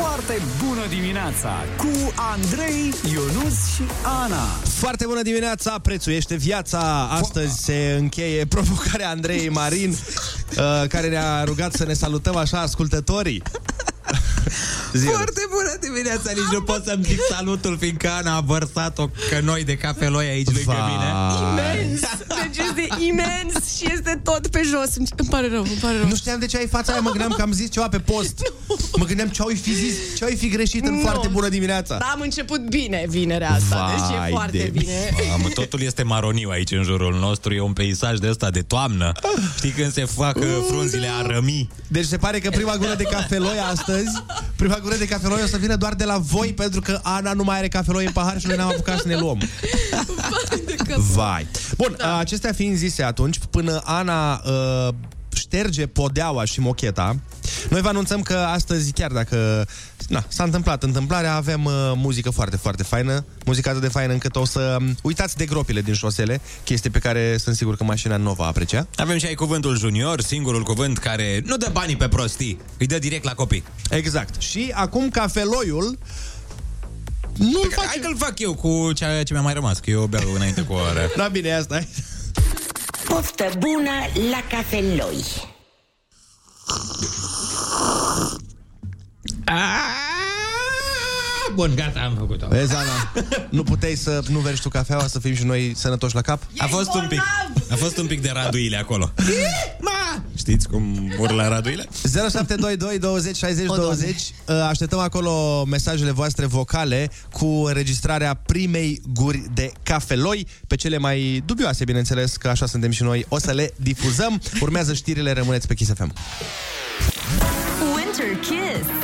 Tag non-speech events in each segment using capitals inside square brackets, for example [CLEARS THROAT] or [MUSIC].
Foarte bună dimineața cu Andrei, Ionus și Ana. Foarte bună dimineața, prețuiește viața. Astăzi se încheie provocarea Andrei Marin, uh, care ne-a rugat să ne salutăm așa ascultătorii. Zi, Foarte bună dimineața, nici nu pot să-mi zic salutul, fiindcă Ana a vărsat o cănoi de cafeloi aici lângă Vai. mine. Imens! Deci este imens și este tot pe jos. Îmi îmi pare rău, îmi pare rău. Nu știam de ce ai fața aia, mă gândeam că am zis ceva pe post. [LAUGHS] Mă gândeam ce ai fi zis, ce ai fi greșit în Nu. foarte bună dimineața. Dar am început bine vinerea asta, deci Vai e foarte de bine. Mamă, [LAUGHS] totul este maroniu aici în jurul nostru, e un peisaj de ăsta de toamnă. Știi când se fac uh, frunzile arămii? Deci se pare că prima gură de cafeloi astăzi, prima gură de cafeloi o să vină doar de la voi, pentru că Ana nu mai are cafeloi în pahar și noi n-am apucat să ne luăm. Vai. Bun, da. acestea fiind zise atunci, până Ana uh, șterge podeaua și mocheta, noi vă anunțăm că astăzi, chiar dacă na, s-a întâmplat întâmplarea, avem uh, muzică foarte, foarte faină, muzică atât de faină încât o să um, uitați de gropile din șosele, chestie pe care sunt sigur că mașina nu o va aprecia. Avem și ai cuvântul junior, singurul cuvânt care nu dă banii pe prostii, îi dă direct la copii. Exact. Și acum cafeloiul nu Pe care, hai că-l fac eu cu ceea ce mi-a mai rămas, că eu beau înainte cu o oră. [LAUGHS] Da, bine, asta e. Poftă bună la cafeloi. Bun, gata, am făcut-o. Vezi, Ana, nu puteai să nu vergi tu cafeaua, să fim și noi sănătoși la cap? A fost un pic, a fost un pic de raduile acolo. Ma! Știți cum urla raduile? 0722 20 60 20 Uh, Așteptăm acolo mesajele voastre vocale cu înregistrarea primei guri de cafeloi pe cele mai dubioase, bineînțeles, că așa suntem și noi. O să le difuzăm. Urmează știrile, rămâneți pe Kiss FM. Winter Kiss.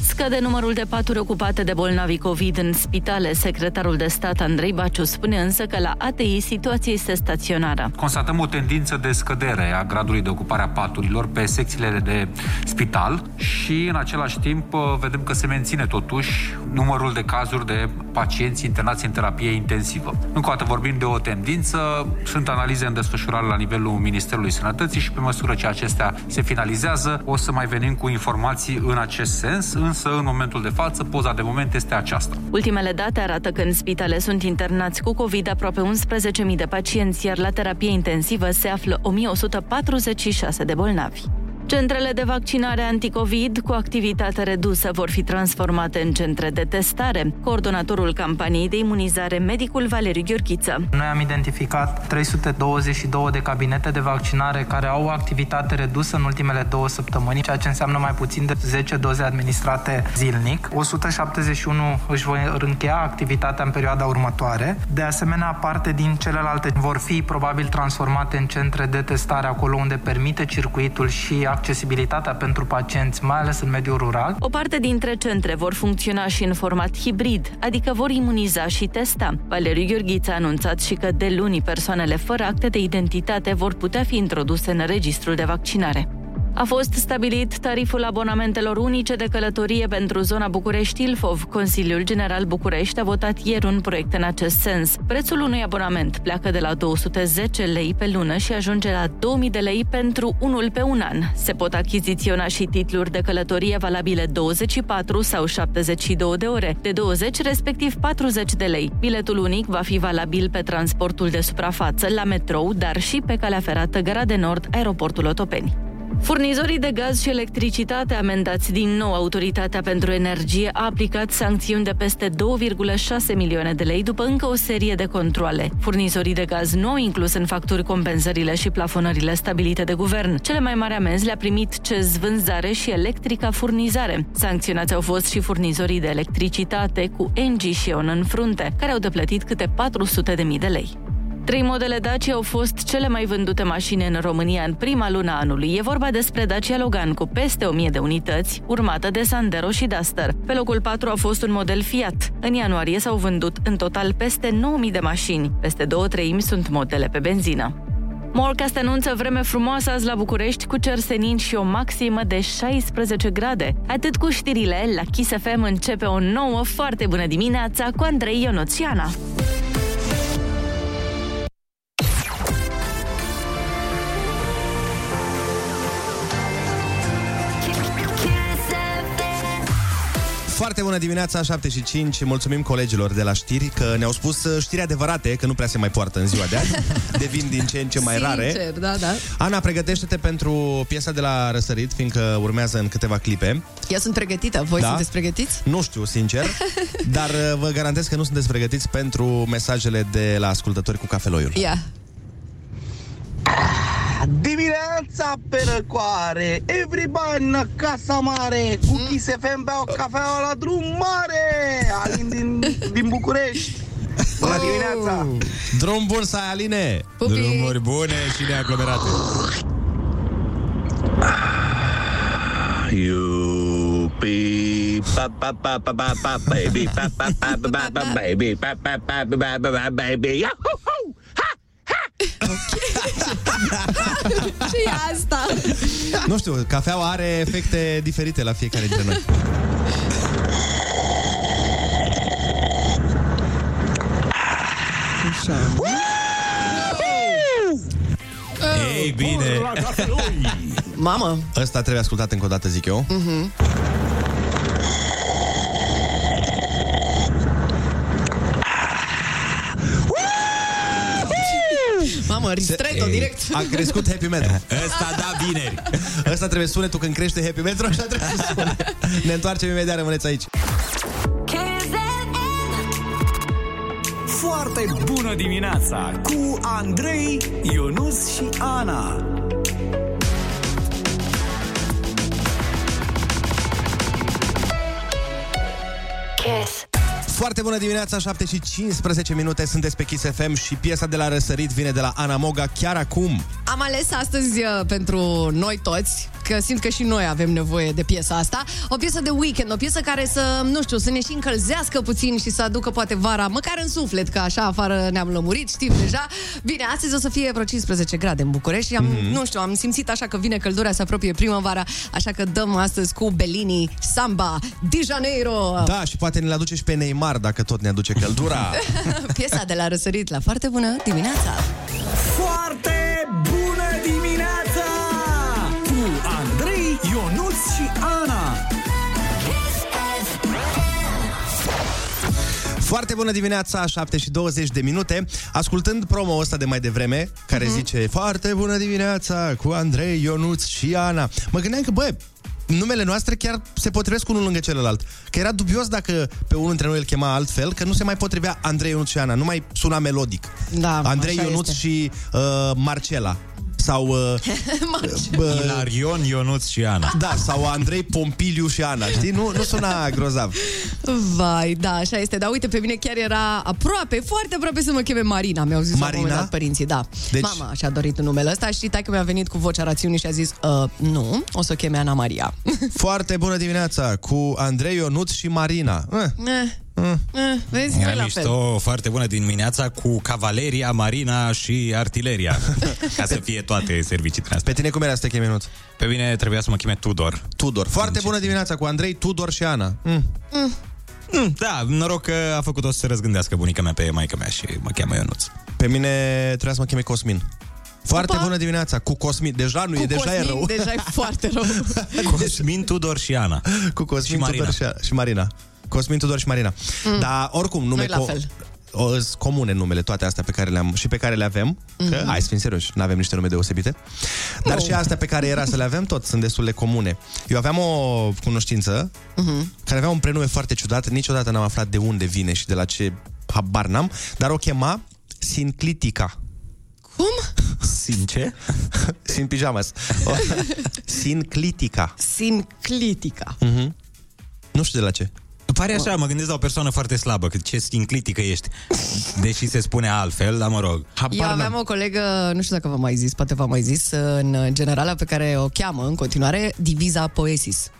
Scăde numărul de paturi ocupate de bolnavi COVID în spitale. Secretarul de stat Andrei Baciu spune însă că la ATI situația este staționară. Constatăm o tendință de scădere a gradului de ocupare a paturilor pe secțiile de spital și în același timp vedem că se menține totuși numărul de cazuri de pacienți internați în terapie intensivă. Încă o dată vorbim de o tendință, sunt analize în desfășurare la nivelul Ministerului Sănătății și pe măsură ce acestea se finalizează, o să mai venim cu informații în acest sens, însă în momentul de față, poza de moment este aceasta. Ultimele date arată că în spitale sunt internați cu COVID aproape 11.000 de pacienți, iar la terapie intensivă se află 1.146 de bolnavi. Centrele de vaccinare anticovid cu activitate redusă vor fi transformate în centre de testare. Coordonatorul campaniei de imunizare, medicul Valeriu Gheorghiță. Noi am identificat 322 de cabinete de vaccinare care au activitate redusă în ultimele două săptămâni, ceea ce înseamnă mai puțin de 10 doze administrate zilnic. 171 își vor încheia activitatea în perioada următoare. De asemenea, parte din celelalte vor fi probabil transformate în centre de testare acolo unde permite circuitul și accesibilitatea pentru pacienți, mai ales în mediul rural. O parte dintre centre vor funcționa și în format hibrid, adică vor imuniza și testa. Valeriu Gheorghiță a anunțat și că de luni persoanele fără acte de identitate vor putea fi introduse în registrul de vaccinare. A fost stabilit tariful abonamentelor unice de călătorie pentru zona București-Ilfov. Consiliul General București a votat ieri un proiect în acest sens. Prețul unui abonament pleacă de la 210 lei pe lună și ajunge la 2000 de lei pentru unul pe un an. Se pot achiziționa și titluri de călătorie valabile 24 sau 72 de ore, de 20 respectiv 40 de lei. Biletul unic va fi valabil pe transportul de suprafață, la metrou, dar și pe calea ferată Gara de Nord, aeroportul Otopeni. Furnizorii de gaz și electricitate amendați din nou Autoritatea pentru Energie a aplicat sancțiuni de peste 2,6 milioane de lei după încă o serie de controle. Furnizorii de gaz nu au inclus în facturi compensările și plafonările stabilite de guvern. Cele mai mari amenzi le-a primit CEZ Vânzare și Electrica Furnizare. Sancționați au fost și furnizorii de electricitate cu Engie și On în frunte, care au de plătit câte 400.000 de lei. Trei modele Dacia au fost cele mai vândute mașini în România în prima lună a anului. E vorba despre Dacia Logan cu peste 1000 de unități, urmată de Sandero și Duster. Pe locul 4 a fost un model Fiat. În ianuarie s-au vândut în total peste 9000 de mașini. Peste două treimi sunt modele pe benzină. Morcast anunță vreme frumoasă azi la București cu cer senin și o maximă de 16 grade. Atât cu știrile, la Kiss FM începe o nouă foarte bună dimineața cu Andrei Ionuțiana. Foarte bună dimineața, 7 și 5. Mulțumim colegilor de la știri că ne-au spus uh, știri adevărate, că nu prea se mai poartă în ziua de azi. [LAUGHS] Devin din ce în ce mai Sincer, rare. da, da. Ana, pregătește-te pentru piesa de la Răsărit, fiindcă urmează în câteva clipe. Eu sunt pregătită. Voi Da? sunteți pregătiți? Nu știu, sincer, [LAUGHS] dar uh, vă garantez că nu sunteți pregătiți pentru mesajele de la ascultători cu cafeloiul. Ia. Dimineața pe răcoare Everybody în casa mare Cu Kiss FM beau cafea la drum mare Alin din, din București Bună dimineața Drum bun să ai, Aline! Pupi. Drumuri bune și neaglomerate. Yupi pa pa pa pa pa pa baby pa pa pa pa pa pa baby pa pa pa pa pa pa pa baby Yahoo! Ha! Ce e asta? Nu știu, cafeaua are efecte diferite la fiecare dintre noi. Ei, bine. Mamă, Ăsta trebuie ascultat încă o dată, zic eu. Mamă, ristretto Ei, direct. A crescut happy metal. [LAUGHS] Ăsta da vineri. Ăsta trebuie sunetul când crește happy metal, așa trebuie să sune. Ne întoarcem imediat, rămâneți aici. Foarte bună dimineața cu Andrei, Ionus și Ana. Foarte bună dimineața, 7 și 15 minute, sunteți pe Kiss FM și piesa de la răsărit vine de la Ana Moga chiar acum. Am ales astăzi uh, pentru noi toți, că simt că și noi avem nevoie de piesa asta, o piesă de weekend, o piesă care să, nu știu, să ne și încălzească puțin și să aducă poate vara, măcar în suflet, că așa afară ne-am lămurit, știm deja. Bine, astăzi o să fie vreo 15 grade în București și am, mm-hmm. nu știu, am simțit așa că vine căldura, se apropie primăvara, așa că dăm astăzi cu Bellini, Samba, Di Janeiro. Da, și poate ne-l aduce și pe Neymar, dacă tot ne aduce căldura. [LAUGHS] Piesa de la răsărit la foarte bună dimineața. Foarte bună Foarte bună dimineața, 7 și 20 de minute. Ascultând promo ăsta de mai devreme, care uh-huh. zice Foarte bună dimineața cu Andrei, Ionuț și Ana. Mă gândeam că, bă, numele noastre chiar se potrivesc unul lângă celălalt. Că era dubios dacă pe unul dintre noi îl chema altfel, că nu se mai potrivea Andrei, Ionuț și Ana. Nu mai suna melodic. Da, Andrei, așa Ionuț este. și uh, Marcela. Sau... Uh, [LAUGHS] bă, Ilarion, Ionuț și Ana. da, sau Andrei, Pompiliu și Ana, știi? Nu, nu suna grozav. Vai, da, așa este. Dar uite, pe mine chiar era aproape, foarte aproape să mă cheme Marina. Mi-au zis la un Marina? moment dat părinții, da. Deci- Deci... Mama și-a dorit numele ăsta și taică mi-a venit cu vocea rațiunii și a zis, uh, nu, o să o cheme Ana Maria. Foarte bună dimineața cu Andrei, Ionuț și Marina. [LAUGHS] Eh, eh, eh, vezi, Era noi la fel. mișto, foarte bună dimineața cu cavaleria, marina și artileria. [LAUGHS] Ca să fie toate serviciile astea. Pe tine cum era să te chemi, Ionuț? Pe mine trebuia să mă cheme Tudor. Tudor. Foarte bună dimineața cu Andrei, Tudor și Ana. Mm. Mm, da, noroc că a făcut-o să se răzgândească bunica mea pe maica mea și mă cheamă Ionuț. Pe mine trebuia să mă cheme Cosmin. Foarte Opa! bună dimineața cu Cosmin. Deja nu Cu e, deja Cosmin, e rău. Deja e foarte [LAUGHS] rău. Cosmin, Tudor și Ana. cu Cosmin, Și Marina. Tudor și, și Marina. Cosmin, Tudor și Marina. Mm. Dar oricum, nume Noi la fel. O, sunt comune numele, toate astea pe care le-am și pe care le avem, mm-hmm. că hai să fim serioși, nu avem niște nume deosebite. Dar Nu. și astea pe care era să le avem, tot sunt destul de comune. Eu aveam o cunoștință mm-hmm. care avea un prenume foarte ciudat, niciodată n-am aflat de unde vine și de la ce habar n-am, dar o chema Sinclitica. Cum? Sincer? [LAUGHS] Sin pijamas. O- [LAUGHS] Sinclitica. Sinclitica. Mm-hmm. Nu știu de la ce. Pare așa, mă gândesc la o persoană foarte slabă, că ce stinclitică ești. Deși se spune altfel, dar mă rog. Habar Eu n-am. aveam o colegă, nu știu dacă v-am mai zis, poate v-am mai zis, în generala pe care o cheamă în continuare Divisa Poesis.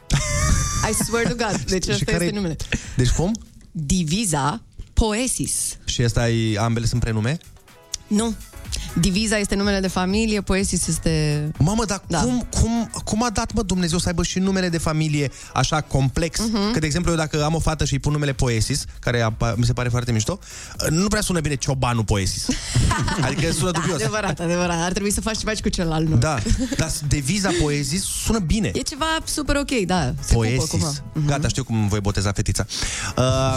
I swear to God. [LAUGHS] Deci Și asta care- este numele. Deci cum? Divisa Poesis. Și asta e, ambele sunt prenume? Nu. Diviza este numele de familie, Poesis este... Mamă, dar da. cum, cum, cum a dat, mă, Dumnezeu să aibă și numele de familie așa complex? Uh-huh. Că, de exemplu, eu dacă am o fată și îi pun numele Poesis, care apa- mi se pare foarte mișto, nu prea sună bine Ciobanu Poesis. [LAUGHS] adică sună Da, dubios. adevărat, adevărat. Ar trebui să faci ceva și cu celălalt nume. Da, dar deviza Poesis sună bine. E ceva super ok, da. Se pupă Poesis. cumva. Gata, știu cum voi boteza fetița. Uh,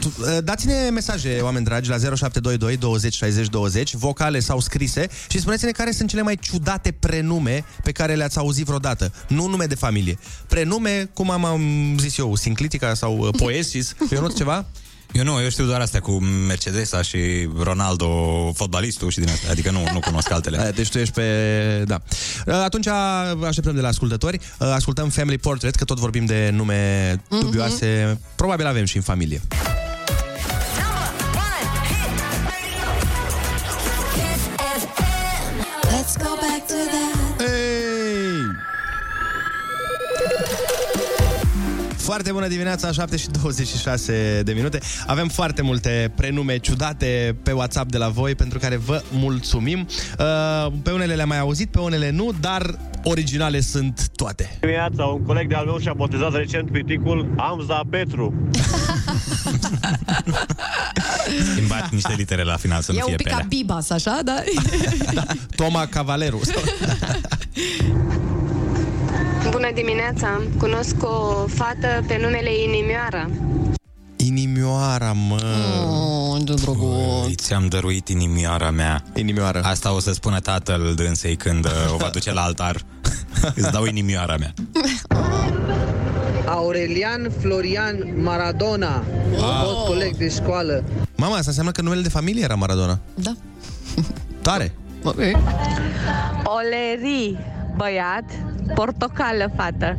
tu, uh, dați-ne mesaje, oameni dragi, la 0722 20 60 20, vocale sau scrise și spuneți-ne care sunt cele mai ciudate prenume pe care le-ați auzit vreodată. Nu nume de familie. Prenume, cum am, am zis eu, Sinclitica sau uh, Poesis. [LAUGHS] Eu nu ceva? Eu nu, eu știu doar astea cu Mercedesa și Ronaldo, fotbalistul și din astea. Adică nu, nu cunosc altele. [LAUGHS] Uh, Deci tu ești pe... Da. Uh, Atunci așteptăm de la ascultători. Uh, Ascultăm Family Portrait, că tot vorbim de nume dubioase. Probabil avem și în familie. Foarte bună dimineața, 7 și 26 de minute. Avem foarte multe prenume ciudate pe WhatsApp de la voi, pentru care vă mulțumim. Uh, Pe unele le-am mai auzit, pe unele nu, dar originale sunt toate. Dimineața, un coleg de-al meu și-a botezat recent piticul Amza Petru. Îmi bat niște litere la final să nu E un fie pic pe ca alea. Bibas, așa, [LAUGHS] da? Toma Cavaleru. [LAUGHS] Bună dimineața! Cunosc o fată pe numele Inimioara. Inimioara, mă. Oh, de Păi, ți-am dăruit inimioara mea. Inimioară. Asta o să spună tatăl dânsei când uh, o va duce la altar. [LAUGHS] Îți dau inimioara mea. Aurelian Florian Maradona, Wow. fost coleg de școală. Mama, asta înseamnă că numele de familie era Maradona. Da. Tare. Ok. Oleri, băiat, portocală, fată.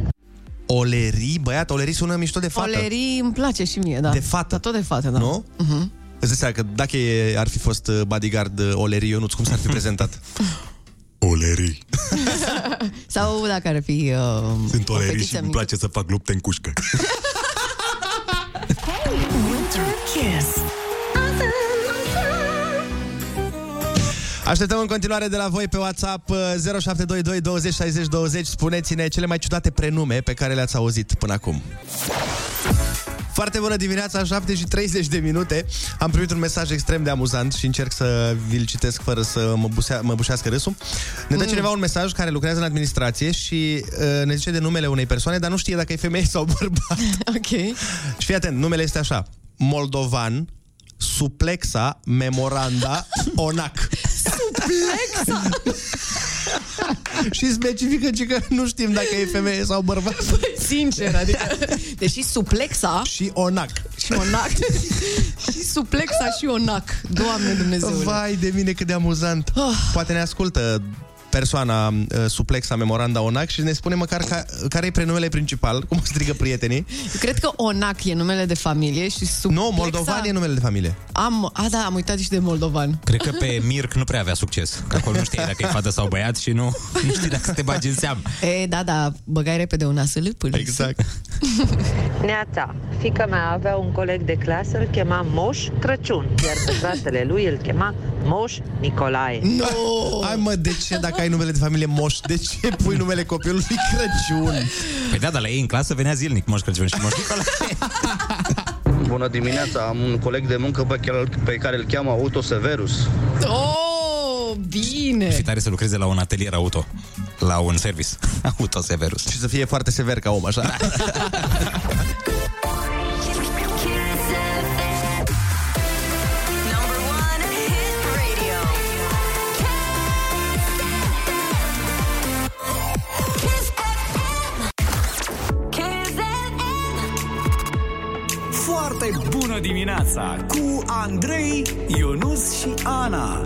Oleri, băiat, Oleri sună mișto de fată. Olerii îmi place și mie, da. De fată. Da, tot de fată, da. Nu? Mhm. Îți dai seama că dacă e, ar fi fost uh, bodyguard uh, Oleri Ionuț, cum s-ar fi prezentat? [LAUGHS] Oleri. [LAUGHS] Sau dacă ar fi... Uh, Sunt o oleri fetiță și îmi mică. place să fac lupte în cușcă. [LAUGHS] Așteptăm în continuare de la voi pe WhatsApp uh, 0722 20 60 20. Spuneți-ne cele mai ciudate prenume pe care le-ați auzit până acum. Foarte bună dimineața, 7 și 30 de minute. Am primit un mesaj extrem de amuzant și încerc să vi-l citesc fără să mă, busea, mă bușească râsul. Ne dă Mm. cineva un mesaj care lucrează în administrație și uh, ne zice de numele unei persoane, dar nu știe dacă e femeie sau bărbat. [LAUGHS] ok. Și fii atent, numele este așa. Moldovan, Suplexa, Memoranda, Onac. Suplexa? [LAUGHS] și specifică ci că nu știm dacă e femeie sau bărbat. Sincer, adică... Deși suplexa... Și onac. Și onac. și suplexa și onac. Doamne Dumnezeule. Vai de mine cât de amuzant. Poate ne ascultă persoana uh, suplexa memoranda ONAC și ne spune măcar ca, care e prenumele principal, cum strigă prietenii. Eu cred că onac e numele de familie și suplexa... Nu, Moldovan e numele de familie. Am, a, da, am uitat și de moldovan. Cred că pe Mirc nu prea avea succes. Că acolo nu știai dacă e fată sau băiat și nu, nu știi dacă să te bagi în seamă. E, da, da, băgai repede un asăl până. Exact. [LAUGHS] Neața, fica mea avea un coleg de clasă, îl chema Moș Crăciun, iar pe fratele lui îl chema Moș Nicolae. No! Hai mă, de ce dacă ai numele de familie Moș, de ce pui numele copilului Crăciun? Păi da, dar la ei în clasă venea zilnic Moș Crăciun și Moș Nicolae. [LAUGHS] Bună dimineața, am un coleg de muncă pe care, pe care îl cheamă Auto Severus. Oh, bine! Și tare să lucreze la un atelier auto. La un service. [LAUGHS] Auto Severus. Și să fie foarte sever ca om, așa. Number one hit radio. Kiss [LAUGHS] FM. Kiss Foarte bună dimineața cu Andrei, Ionus și Ana.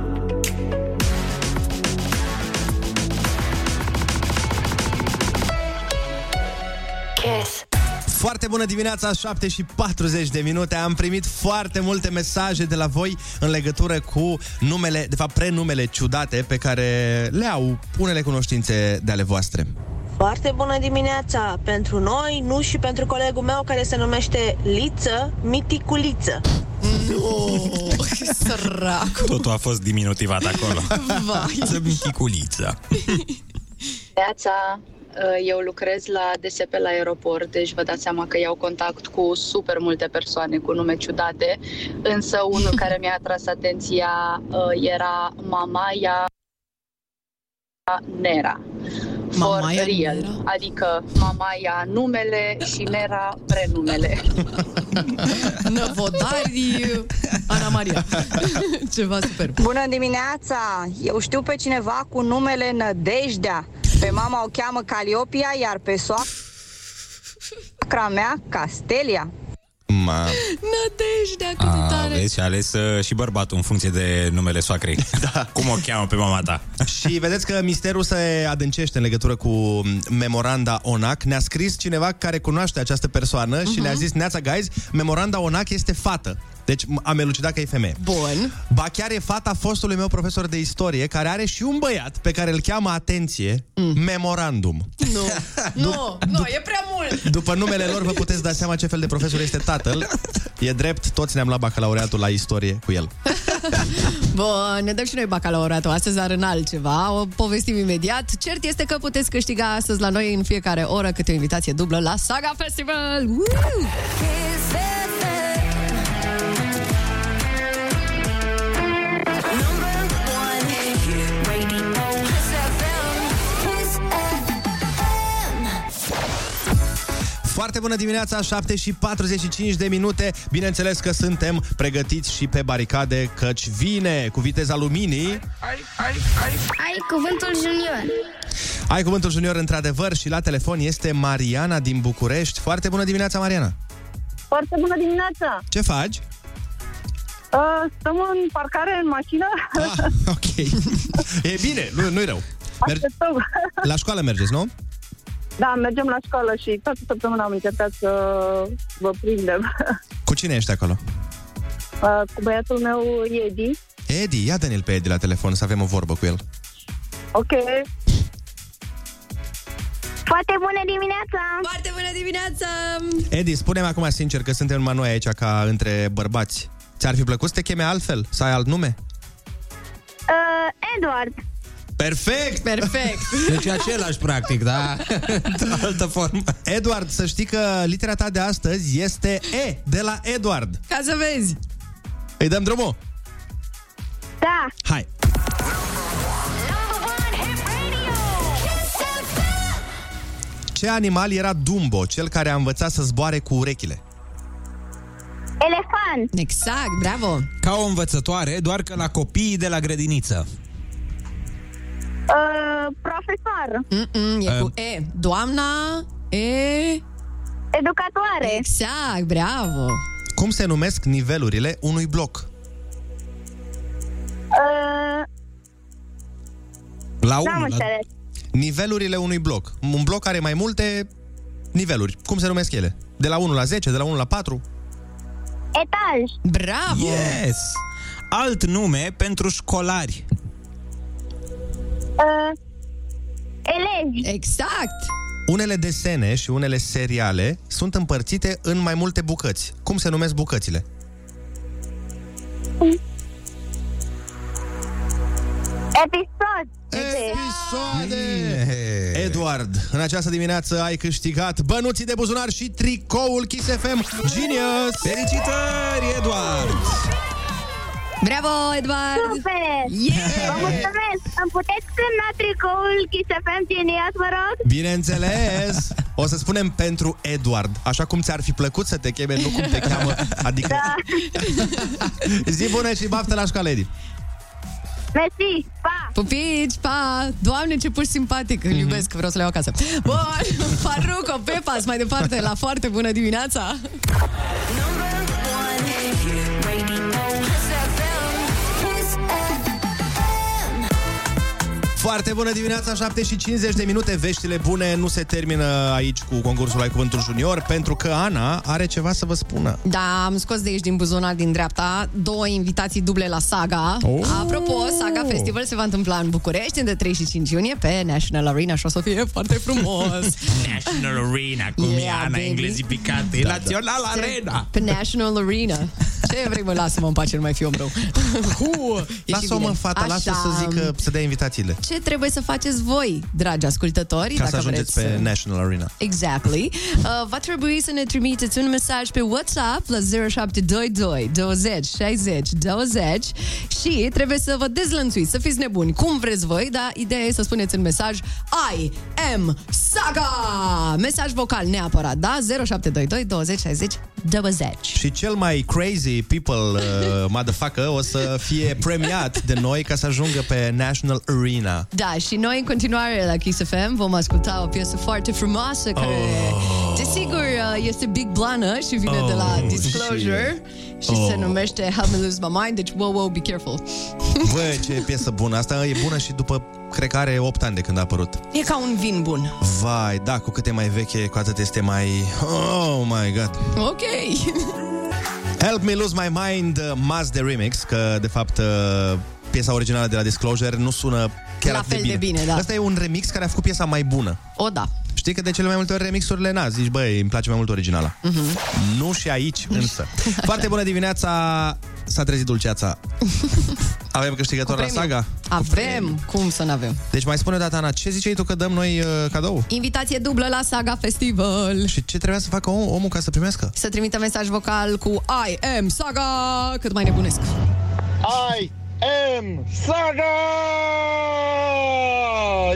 Kiss. Foarte bună dimineața, 7 și 40 de minute. Am primit foarte multe mesaje de la voi în legătură cu numele, de fapt prenumele ciudate pe care le au unele cunoștințe de ale voastre. Foarte bună dimineața! Pentru noi, nu și pentru colegul meu care se numește Liță Miticuliță. [LAUGHS] Nu, săracu. Totul a fost diminutivat acolo. Vai. Să michiculiță. Neața, eu lucrez la DSP la aeroport, deci vă dați seama că iau contact cu super multe persoane cu nume ciudate, însă unul care mi-a atras atenția uh, era Mamaia Nera. For Mamaia real, Nera? adică Mamaia numele și Nera prenumele. [LAUGHS] Năvodari Ana Maria. [LAUGHS] Ceva super. Bună dimineața! Eu știu pe cineva cu numele Nădejdea. Pe mama o cheamă Caliopia, iar pe soacra mea Castelia. Ma... Nădejdea, cât de A, tare. vezi, și a ales uh, și bărbatul în funcție de numele soacrei. [LAUGHS] Da. Cum o cheamă pe mama ta? Și vedeți că misterul se adâncește în legătură cu memoranda ONAC. Ne-a scris cineva care cunoaște această persoană uh-huh. și ne-a zis, Neața, guys, memoranda ONAC este fată. Deci am elucidat că e femeie. Bun. Ba chiar e fata fostului meu profesor de istorie, care are și un băiat pe care îl cheamă, atenție, mm. memorandum. Nu, [LAUGHS] nu, nu, e prea mult. După numele lor vă puteți da seama ce fel de profesor este tatăl. E drept, toți ne-am luat bacalaureatul la istorie cu el. [LAUGHS] Bun, ne dăm și noi bacalaureatul astăzi, dar în altceva. O povestim imediat. Cert este că puteți câștiga astăzi la noi în fiecare oră câte o invitație dublă la Saga Festival. Woo! Foarte bună dimineața, 7 și 45 de minute. Bineînțeles că suntem pregătiți și pe baricade, căci vine cu viteza luminii. Ai cuvântul junior. Ai cuvântul junior într-adevăr și la telefon este Mariana din București. Foarte bună dimineața, Mariana. Foarte bună dimineața! Ce faci? Uh, stăm în parcare, în mașină. Ah, ok. [LAUGHS] e bine, nu, nu-i rău. Mergi, Așteptăm. la școală mergeți, nu? Da, mergem la școală și toată săptămâna am încercat să vă prindem. Cu cine ești acolo? Uh, cu băiatul meu, Edi. Edi, ia Daniel pe Edi la telefon să avem o vorbă cu el. Ok. Foarte bună dimineața! Foarte bună dimineața! Edi, spune-mi acum sincer că suntem numai noi aici ca între bărbați. Ți-ar fi plăcut să te cheme altfel? Să ai alt nume? Uh, Edward. Perfect! Perfect! [LAUGHS] Deci e același, practic, da? [LAUGHS] Într-o altă formă. Eduard, să știi că litera ta de astăzi este E, de la Eduard. Ca să vezi. Îi dăm drumul? Da. Hai! Ce animal era Dumbo, cel care a învățat să zboare cu urechile? Elefant. Exact, bravo! Ca o învățătoare, doar că la copiii de la grădiniță. Uh, profesor. Mm-mm, e cu E. Doamna E... Educatoare. Exact, bravo! Cum se numesc nivelurile unui bloc? Uh, La n-am unul, la... înțeles. Nivelurile unui bloc. Un bloc are mai multe niveluri. Cum se numesc ele? De la 1 la 10, de la 1 la 4? Etaj. Bravo! Yes! Alt nume pentru școlari. Uh, elevi. Exact! Unele desene și unele seriale sunt împărțite în mai multe bucăți. Cum se numesc bucățile? Episod. Episoade! Eduard, în această dimineață ai câștigat bănuții de buzunar și tricoul Kiss FM Genius! Felicitări, Eduard! Bravo, Edward! Super. Yeah! Vă mulțumesc. Îmi puteți câna tricoul Kiss FM Genius, vă rog? Bineînțeles! O să spunem pentru Eduard, așa cum ți-ar fi plăcut să te cheme, nu cum te cheamă. Adică... Da. [LAUGHS] Zi bună și baftă la școală, Edi! Mersi. Pa. Pupici, pa! Doamne, ce puși simpatic! Îl iubesc, vreau să le iau acasă. Bun, [LAUGHS] Faruco, Pepas, mai departe, la foarte bună dimineața! Foarte bună dimineața, 7 și 50 de minute. Veștile bune nu se termină aici cu concursul Ai Cuvântul Junior, pentru că Ana are ceva să vă spună. Da, am scos de aici din buzunar din dreapta două invitații duble la Saga. Oh! Apropo, Saga Festival se va întâmpla în București între 3 și 5 iunie pe National Arena și o să fie foarte frumos. [LAUGHS] National Arena, cum Yeah, e Ana baby. englezii picate. Da, Național Se- Arena. Pe National Arena. Ce vrei, mă, lasă-mă în pace, nu mai fi om rău. Hu, [LAUGHS] e și Lasă-o, mă, bine. fata, lasă Așa. să zică, să dea invitațiile. Ce trebuie să faceți voi, dragi ascultători, Ca dacă să ajungeți vreți pe să- National Arena. Exactly. Uh, va trebui să ne trimiteți un mesaj pe WhatsApp la 0722 20 60 20 și trebuie să vă dezlănțuiți, să fiți nebuni, cum vreți voi, dar ideea e să spuneți în mesaj I am Saga! Mesaj vocal neapărat, da? 0722 20 60 20. Și cel mai crazy people, uh, [LAUGHS] motherfucker, o să fie premiat de noi ca să ajungă pe National Arena. Da, și noi în continuare la Kiss FM vom asculta o piesă foarte frumoasă care, Oh. Desigur, uh, este Big Blană și vine de la Oh, Disclosure și Oh. se numește Help Me Lose My Mind, deci wow, wow, be careful. Bă, ce piesă bună. Asta e bună și după, cred că are 8 ani de când a apărut. E ca un vin bun. Vai, da, cu cât e mai veche, cu atât este mai... Oh my god. Ok. [LAUGHS] Help Me Lose My Mind, uh, Maz de remix, că de fapt uh, piesa originală de la Disclosure nu sună chiar La atât fel de bine, da. Asta e un remix care a făcut piesa mai bună. O, da. Știi că de cele mai multe ori remixurile, na, zici, băi, îmi place mai mult originala. Mhm. Nu și aici, [LAUGHS] însă. Foarte bună dimineața, s-a trezit dulceața. [LAUGHS] Avem câștigător Cu la premiu. saga? Avem, cum să n-avem. Deci mai spune o dată, Ana, ce ziceai tu că dăm noi uh, cadou? Invitație dublă la Saga Festival. Și ce trebuia să facă om, omul ca să primească? Să trimită mesaj vocal cu I am Saga, cât mai nebunesc. I am Saga!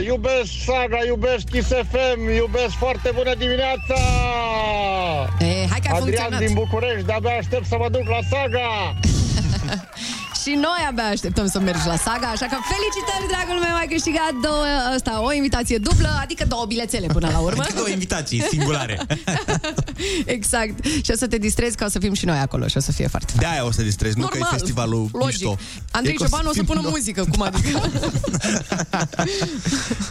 Iubesc Saga, iubesc Kiss FM, iubesc foarte bună dimineața! E, hai că a Adrian funcționat. din București, de-abia aștept să mă duc la Saga! [LAUGHS] Și noi abia așteptăm să mergi la saga, așa că felicitări, dragul meu, ai câștigat două, ăsta, o invitație dublă, adică două bilețele până la urmă. [LAUGHS] Două invitații singulare. [LAUGHS] exact. Și o să te distrezi că o să fim și noi acolo și o să fie foarte De aia o să te distrezi, nu că Normal, e festivalul logic. mișto. Andrei E că Ciobanu o să fim pună noi. muzică, cum adică? [LAUGHS]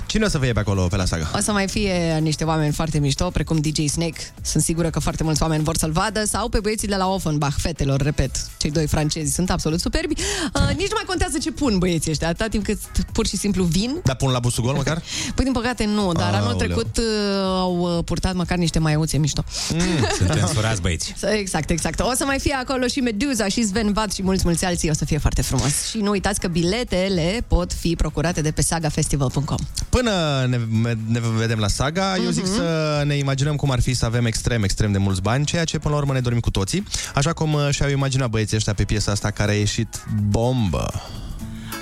Cine o să fie pe acolo, pe la saga? O să mai fie niște oameni foarte mișto, precum DJ Snake. Sunt sigură că foarte mulți oameni vor să-l vadă. Sau pe băieții de la Offenbach, fetelor, repet. Cei doi francezi sunt absolut superbi. Uh, nici nu mai contează ce pun băieții ăștia, atâta timp cât pur și simplu vin. Da, pun la busul gol măcar? [LAUGHS] Păi din păcate nu, dar anul Aoleu. trecut uh, au uh, purtat măcar niște maiuțe mișto. Mm, suntem surați, băieți. [LAUGHS] Exact, exact. O să mai fie acolo și Meduza și Sven Vad și mulți, mulți alții. O să fie foarte frumos. Și nu uitați că biletele pot fi procurate de pe sagafestival.com. Până ne, ne vedem la saga, eu zic Mhm. să ne imaginăm cum ar fi să avem extrem, extrem de mulți bani, ceea ce până la urmă ne dorim cu toții. Așa cum uh, și-au imaginat băieții ăștia pe piesa asta care a ieșit bombă.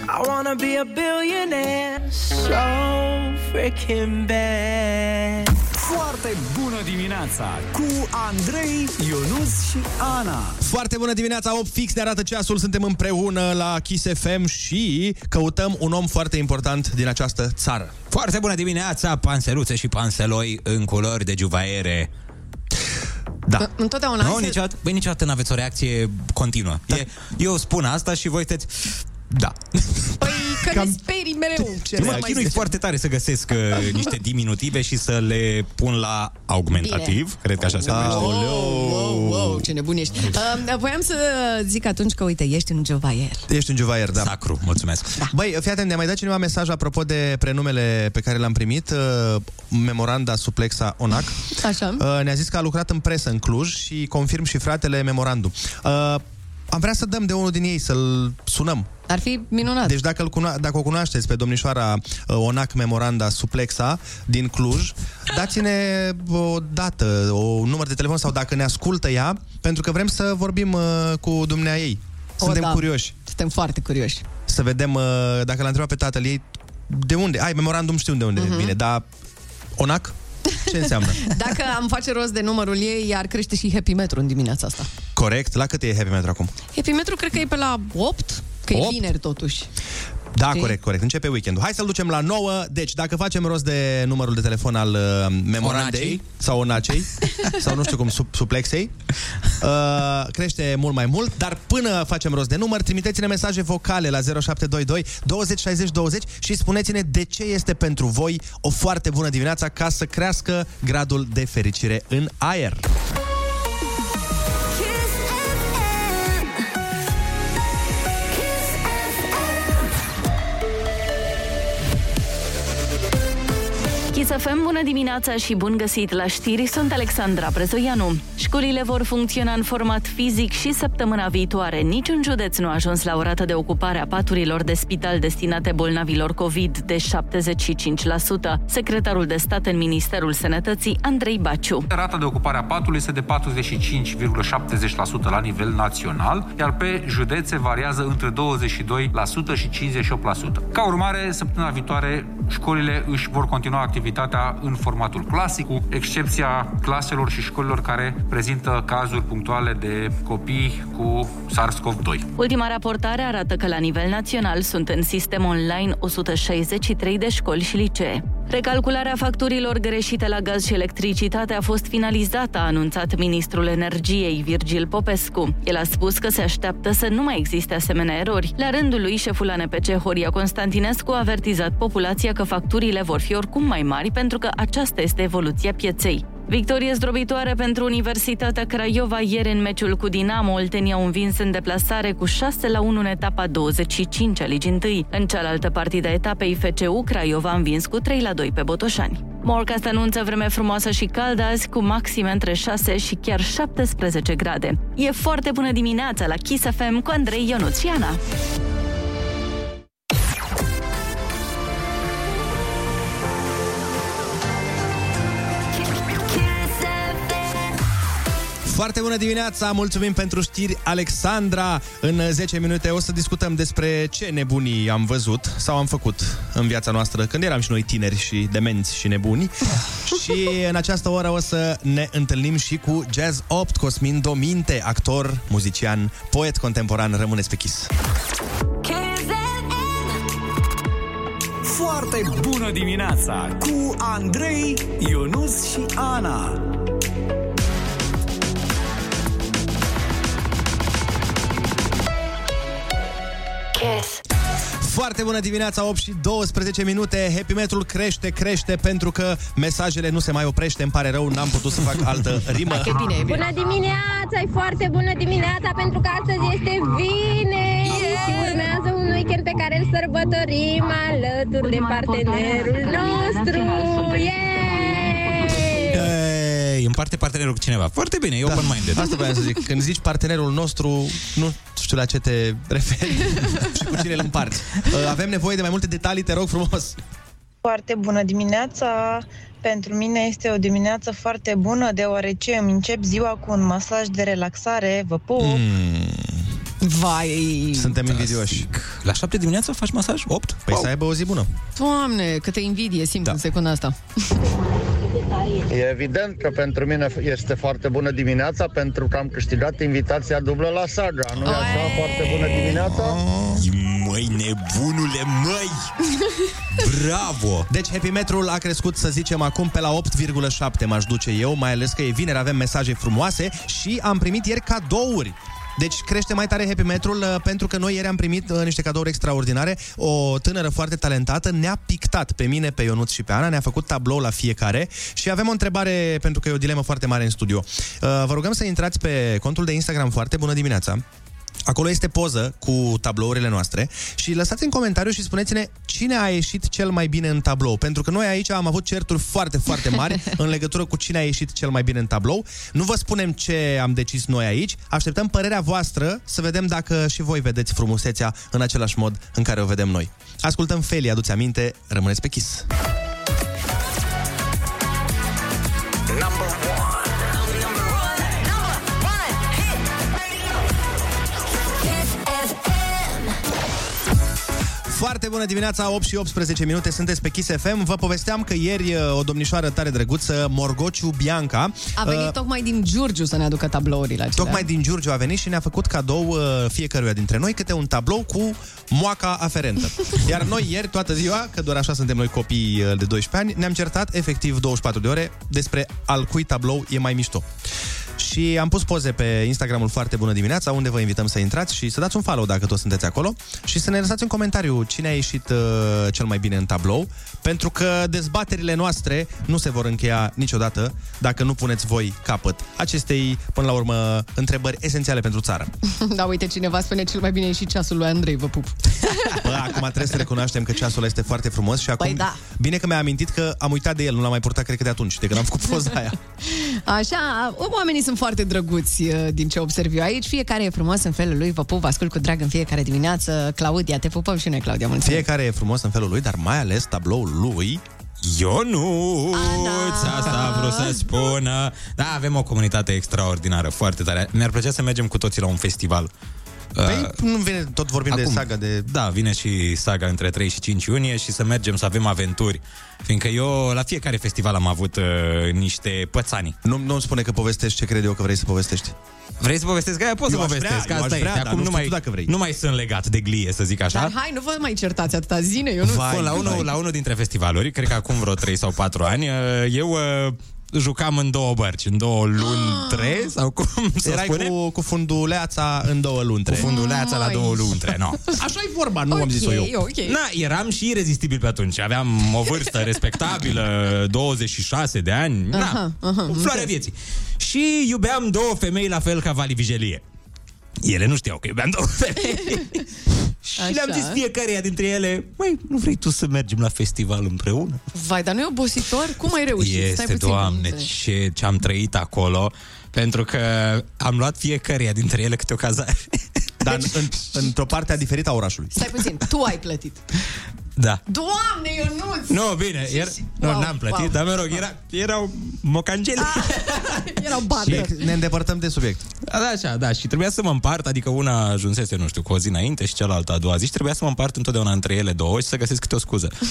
I wanna be a billionaire so freaking bad. Foarte bună dimineața cu Andrei, Ionus și Ana. Foarte bună dimineața, 8 fix ne arată ceasul, suntem împreună la Kiss FM și căutăm un om foarte important din această țară. Foarte bună dimineața, panseluțe și panseloi în culori de juvaiere. Da. Întotdeauna Nu, hai să- niciodată, băi, niciodată n-aveți o reacție continuă. Da. E, eu spun asta și voi sunteți... Da. Păi că Cam... ne sperii mereu. Ce mă chinui foarte tare să găsesc uh, [LAUGHS] niște diminutive și să le pun la augmentativ. Bine. Cred că așa se numește. Wow, wow, wow, ce nebun ești. Uh, voiam să zic atunci că, uite, ești un jovaier. Ești un juvaier, da. Sacru, mulțumesc. Da. Băi, fii atent, ne-a mai dat cineva mesaj apropo de prenumele pe care le-am primit, uh, Memoranda Suplexa Onac. [LAUGHS] Așa. Uh, ne-a zis că a lucrat în presă în Cluj și confirm și fratele Memorandum. Uh, am vrea să dăm de unul din ei, să-l sunăm. Ar fi minunat. Deci dacă, îl cuno- dacă o cunoașteți pe domnișoara uh, Onac Memoranda Suplexa din Cluj, dați-ne o dată, o un număr de telefon sau dacă ne ascultă ea, pentru că vrem să vorbim uh, cu dumnea ei. Suntem da. curioși. Suntem foarte curioși. Să vedem uh, dacă l-a întrebat pe tatăl ei de unde. Ai, memorandum știu de unde Mhm. uh-huh. vine, dar Onac? Ce înseamnă? [LAUGHS] Dacă am face rost de numărul ei, ar crește și Happy Metro în dimineața asta. Corect. La cât e Happy Metro acum? Happy Metro cred că e pe la 8, că e 8? vineri totuși. Da, Știi? corect, corect. Începe weekendul. Hai să-l ducem la 9. Deci, dacă facem rost de numărul de telefon al uh, memorandei Onacei. sau onacei, [LAUGHS] sau nu știu cum, sub, suplexei, uh, crește mult mai mult, dar până facem rost de număr, trimiteți-ne mesaje vocale la 0722 20 60 20 și spuneți-ne de ce este pentru voi o foarte bună dimineața ca să crească gradul de fericire în aer. Kiss Kiss FM, bună dimineața și bun găsit la știri, sunt Alexandra Prezoianu. Școlile vor funcționa în format fizic și săptămâna viitoare. Niciun județ nu a ajuns la o rată de ocupare a paturilor de spital destinate bolnavilor COVID de 75%. Secretarul de stat în Ministerul Sănătății, Andrei Baciu. Rata de ocupare a patului este de 45,70% la nivel național, iar pe județe variază între 22% și 58%. Ca urmare, săptămâna viitoare, școlile își vor continua activitatea în formatul clasic, cu excepția claselor și școlilor care prezintă cazuri punctuale de copii cu SARS-CoV-2. Ultima raportare arată că la nivel național sunt în sistem online 163 de școli și licee. Recalcularea facturilor greșite la gaz și electricitate a fost finalizată, a anunțat ministrul energiei Virgil Popescu. El a spus că se așteaptă să nu mai existe asemenea erori. La rândul lui, șeful ANPC Horia Constantinescu a avertizat populația că facturile vor fi oricum mai mari pentru că aceasta este evoluția pieței. Victorie zdrobitoare pentru Universitatea Craiova ieri în meciul cu Dinamo. Oltenii au învins în deplasare cu 6 la 1 în etapa 25 a ligii 1. În cealaltă partidă a etapei FCU, Craiova a învins cu 3 la 2 pe Botoșani. Morcast anunță vreme frumoasă și caldă azi cu maxime între 6 și chiar 17 grade. E foarte bună dimineața la Kiss FM cu Andrei Ionuț Foarte bună dimineața, mulțumim pentru știri, Alexandra. În 10 minute o să discutăm despre ce nebunii am văzut sau am făcut în viața noastră când eram și noi tineri și demenți și nebuni. [LAUGHS] și în această oră o să ne întâlnim și cu Jazz 8, Cosmin Dominte, actor, muzician, poet contemporan. Rămâneți pe Kiss. Foarte bună dimineața cu Andrei, Ionus și Ana. Kiss. Foarte bună dimineața, 8 și 12 minute. Happy metrul crește, crește pentru că mesajele nu se mai oprește. Îmi pare rău, n-am putut să fac altă rimă. E bine, e bine. Bună dimineața, e foarte bună dimineața pentru că astăzi este vineri și urmează un weekend pe care îl sărbătorim alături de partenerul nostru. Yeah! Ei, împarte partenerul cu cineva. Foarte bine, e Da. open-minded. Asta vreau să zic. Când zici partenerul nostru, nu știu la ce te referi [LAUGHS] și cu cine îl împarți. Uh, Avem nevoie de mai multe detalii, te rog frumos. Foarte bună dimineața! Pentru mine este o dimineață foarte bună, deoarece îmi încep ziua cu un masaj de relaxare. Vă pup! Hmm. Mm. Vai! Suntem invidioși. La 7 dimineața faci masaj? 8? Păi să aibă o zi bună. Doamne, câtă invidie simt da. în secunda asta. [LAUGHS] E evident că pentru mine este foarte bună dimineața pentru că am câștigat invitația dublă la saga. Nu e așa? Foarte bună dimineața? Măi, nebunule, măi! [LAUGHS] Bravo! Deci Happy Metrul a crescut, să zicem, acum pe la 8,7 m-aș duce eu, mai ales că e vineri, avem mesaje frumoase și am primit ieri cadouri. Deci crește mai tare Happy Metrul uh, pentru că noi ieri am primit uh, niște cadouri extraordinare. O tânără foarte talentată ne-a pictat pe mine, pe Ionuț și pe Ana, ne-a făcut tablou la fiecare și avem o întrebare pentru că e o dilemă foarte mare în studio. Uh, Vă rugăm să intrați pe contul de Instagram foarte bună dimineața. Acolo este poză cu tablourile noastre și lăsați în comentariu și spuneți-ne cine a ieșit cel mai bine în tablou. Pentru că noi aici am avut certuri foarte, foarte mari [LAUGHS] în legătură cu cine a ieșit cel mai bine în tablou. Nu vă spunem ce am decis noi aici, așteptăm părerea voastră să vedem dacă și voi vedeți frumusețea în același mod în care o vedem noi. Ascultăm Feli, aduți aminte, rămâneți pe Kiss. Foarte bună dimineața, 8 și 18 minute, sunteți pe Kiss FM. Vă povesteam că ieri uh, o domnișoară tare drăguță, Morgociu Bianca, A venit uh, tocmai din Giurgiu să ne aducă tablourile acelea. Tocmai din Giurgiu a venit și ne-a făcut cadou uh, fiecăruia dintre noi câte un tablou cu moaca aferentă. [LAUGHS] Iar noi ieri, toată ziua, că doar așa suntem noi copii uh, de 12 ani, ne-am certat efectiv 24 de ore despre al cui tablou e mai mișto. Și am pus poze pe Instagramul Foarte Bună Dimineața, unde vă invităm să intrați și să dați un follow dacă toți sunteți acolo și să ne lăsați în comentariu cine a ieșit uh, cel mai bine în tablou, pentru că dezbaterile noastre nu se vor încheia niciodată dacă nu puneți voi capăt acestei, până la urmă, întrebări esențiale pentru țară. [LAUGHS] Da, uite, cineva spune cel mai bine e și ceasul lui Andrei, vă pup. [LAUGHS] Bă, acum trebuie să recunoaștem că ceasul ăla este foarte frumos și acum... Păi da. Bine că mi-a amintit că am uitat de el, nu l-am mai purtat, cred că de atunci, de când am făcut poza aia. [LAUGHS] Așa, oamenii sunt foarte drăguți uh, din ce observ eu aici. Fiecare e frumos în felul lui. Vă pup, vă ascult cu drag în fiecare dimineață. Claudia, te pupăm și noi, Claudia, mulțumim. Fiecare e frumos în felul lui, dar mai ales tabloul lui Ionuț, asta a vrut să spună. Da, avem o comunitate extraordinară, foarte tare. Mi-ar plăcea să mergem cu toții la un festival. Păi, nu vine, tot vorbim de saga de... Da, vine și saga între 3 și 5 iunie și să mergem să avem aventuri. Fiindcă eu la fiecare festival am avut uh, niște pățani. Nu, nu spune că povestești ce cred eu că vrei să povestești. Vrei să povestesc? Aia pot Eu să aș povestesc. vrea, eu asta aș e. vrea, De dar acum nu nu știu mai, tu dacă vrei. nu mai sunt legat de glie, să zic așa. Dar hai, nu vă mai certați atâta zine, eu nu... Bun, la, unul, la unul dintre festivaluri, cred că acum vreo 3 sau 4 ani, uh, eu uh, jucam în două bărci, în două luni, trei, sau cum să Erai spune? cu, cu funduleața în două luntre. Cu funduleața la două luntre, nu. [LAUGHS] Așa e vorba, nu am zis-o eu. Na, eram și irezistibil pe atunci. Aveam o vârstă [LAUGHS] respectabilă, 26 de ani. Na, Aha, aha, floarea înțeles. vieții. Și iubeam două femei la fel ca Vali Vigelie. Ele nu știau că iubeam două femei. și Așa. le-am zis fiecăreia dintre ele, măi, nu vrei tu să mergem la festival împreună? Vai, dar nu e obositor? Cum ai reușit? Stai Este, puțin, doamne, nu înțeleg. ce, ce am trăit acolo. Pentru că am luat fiecăreia dintre ele câte o cazare. Dar în, într-o parte diferită a orașului. Stai puțin, tu ai plătit. [LAUGHS] Da. Doamne, Ionuț! Nu, bine, era, nu, Wow, n-am plătit, wow. dar mă rog, era, erau mocangele. [LAUGHS] Erau bande. Ne îndepărtăm de subiect. Da, da, așa, da, și trebuia să mă împart, adică una ajunsese, nu știu, cu o zi înainte și cealaltă a doua zi și trebuia să mă împart întotdeauna între ele două și să găsesc câte o scuză. [LAUGHS] [LAUGHS]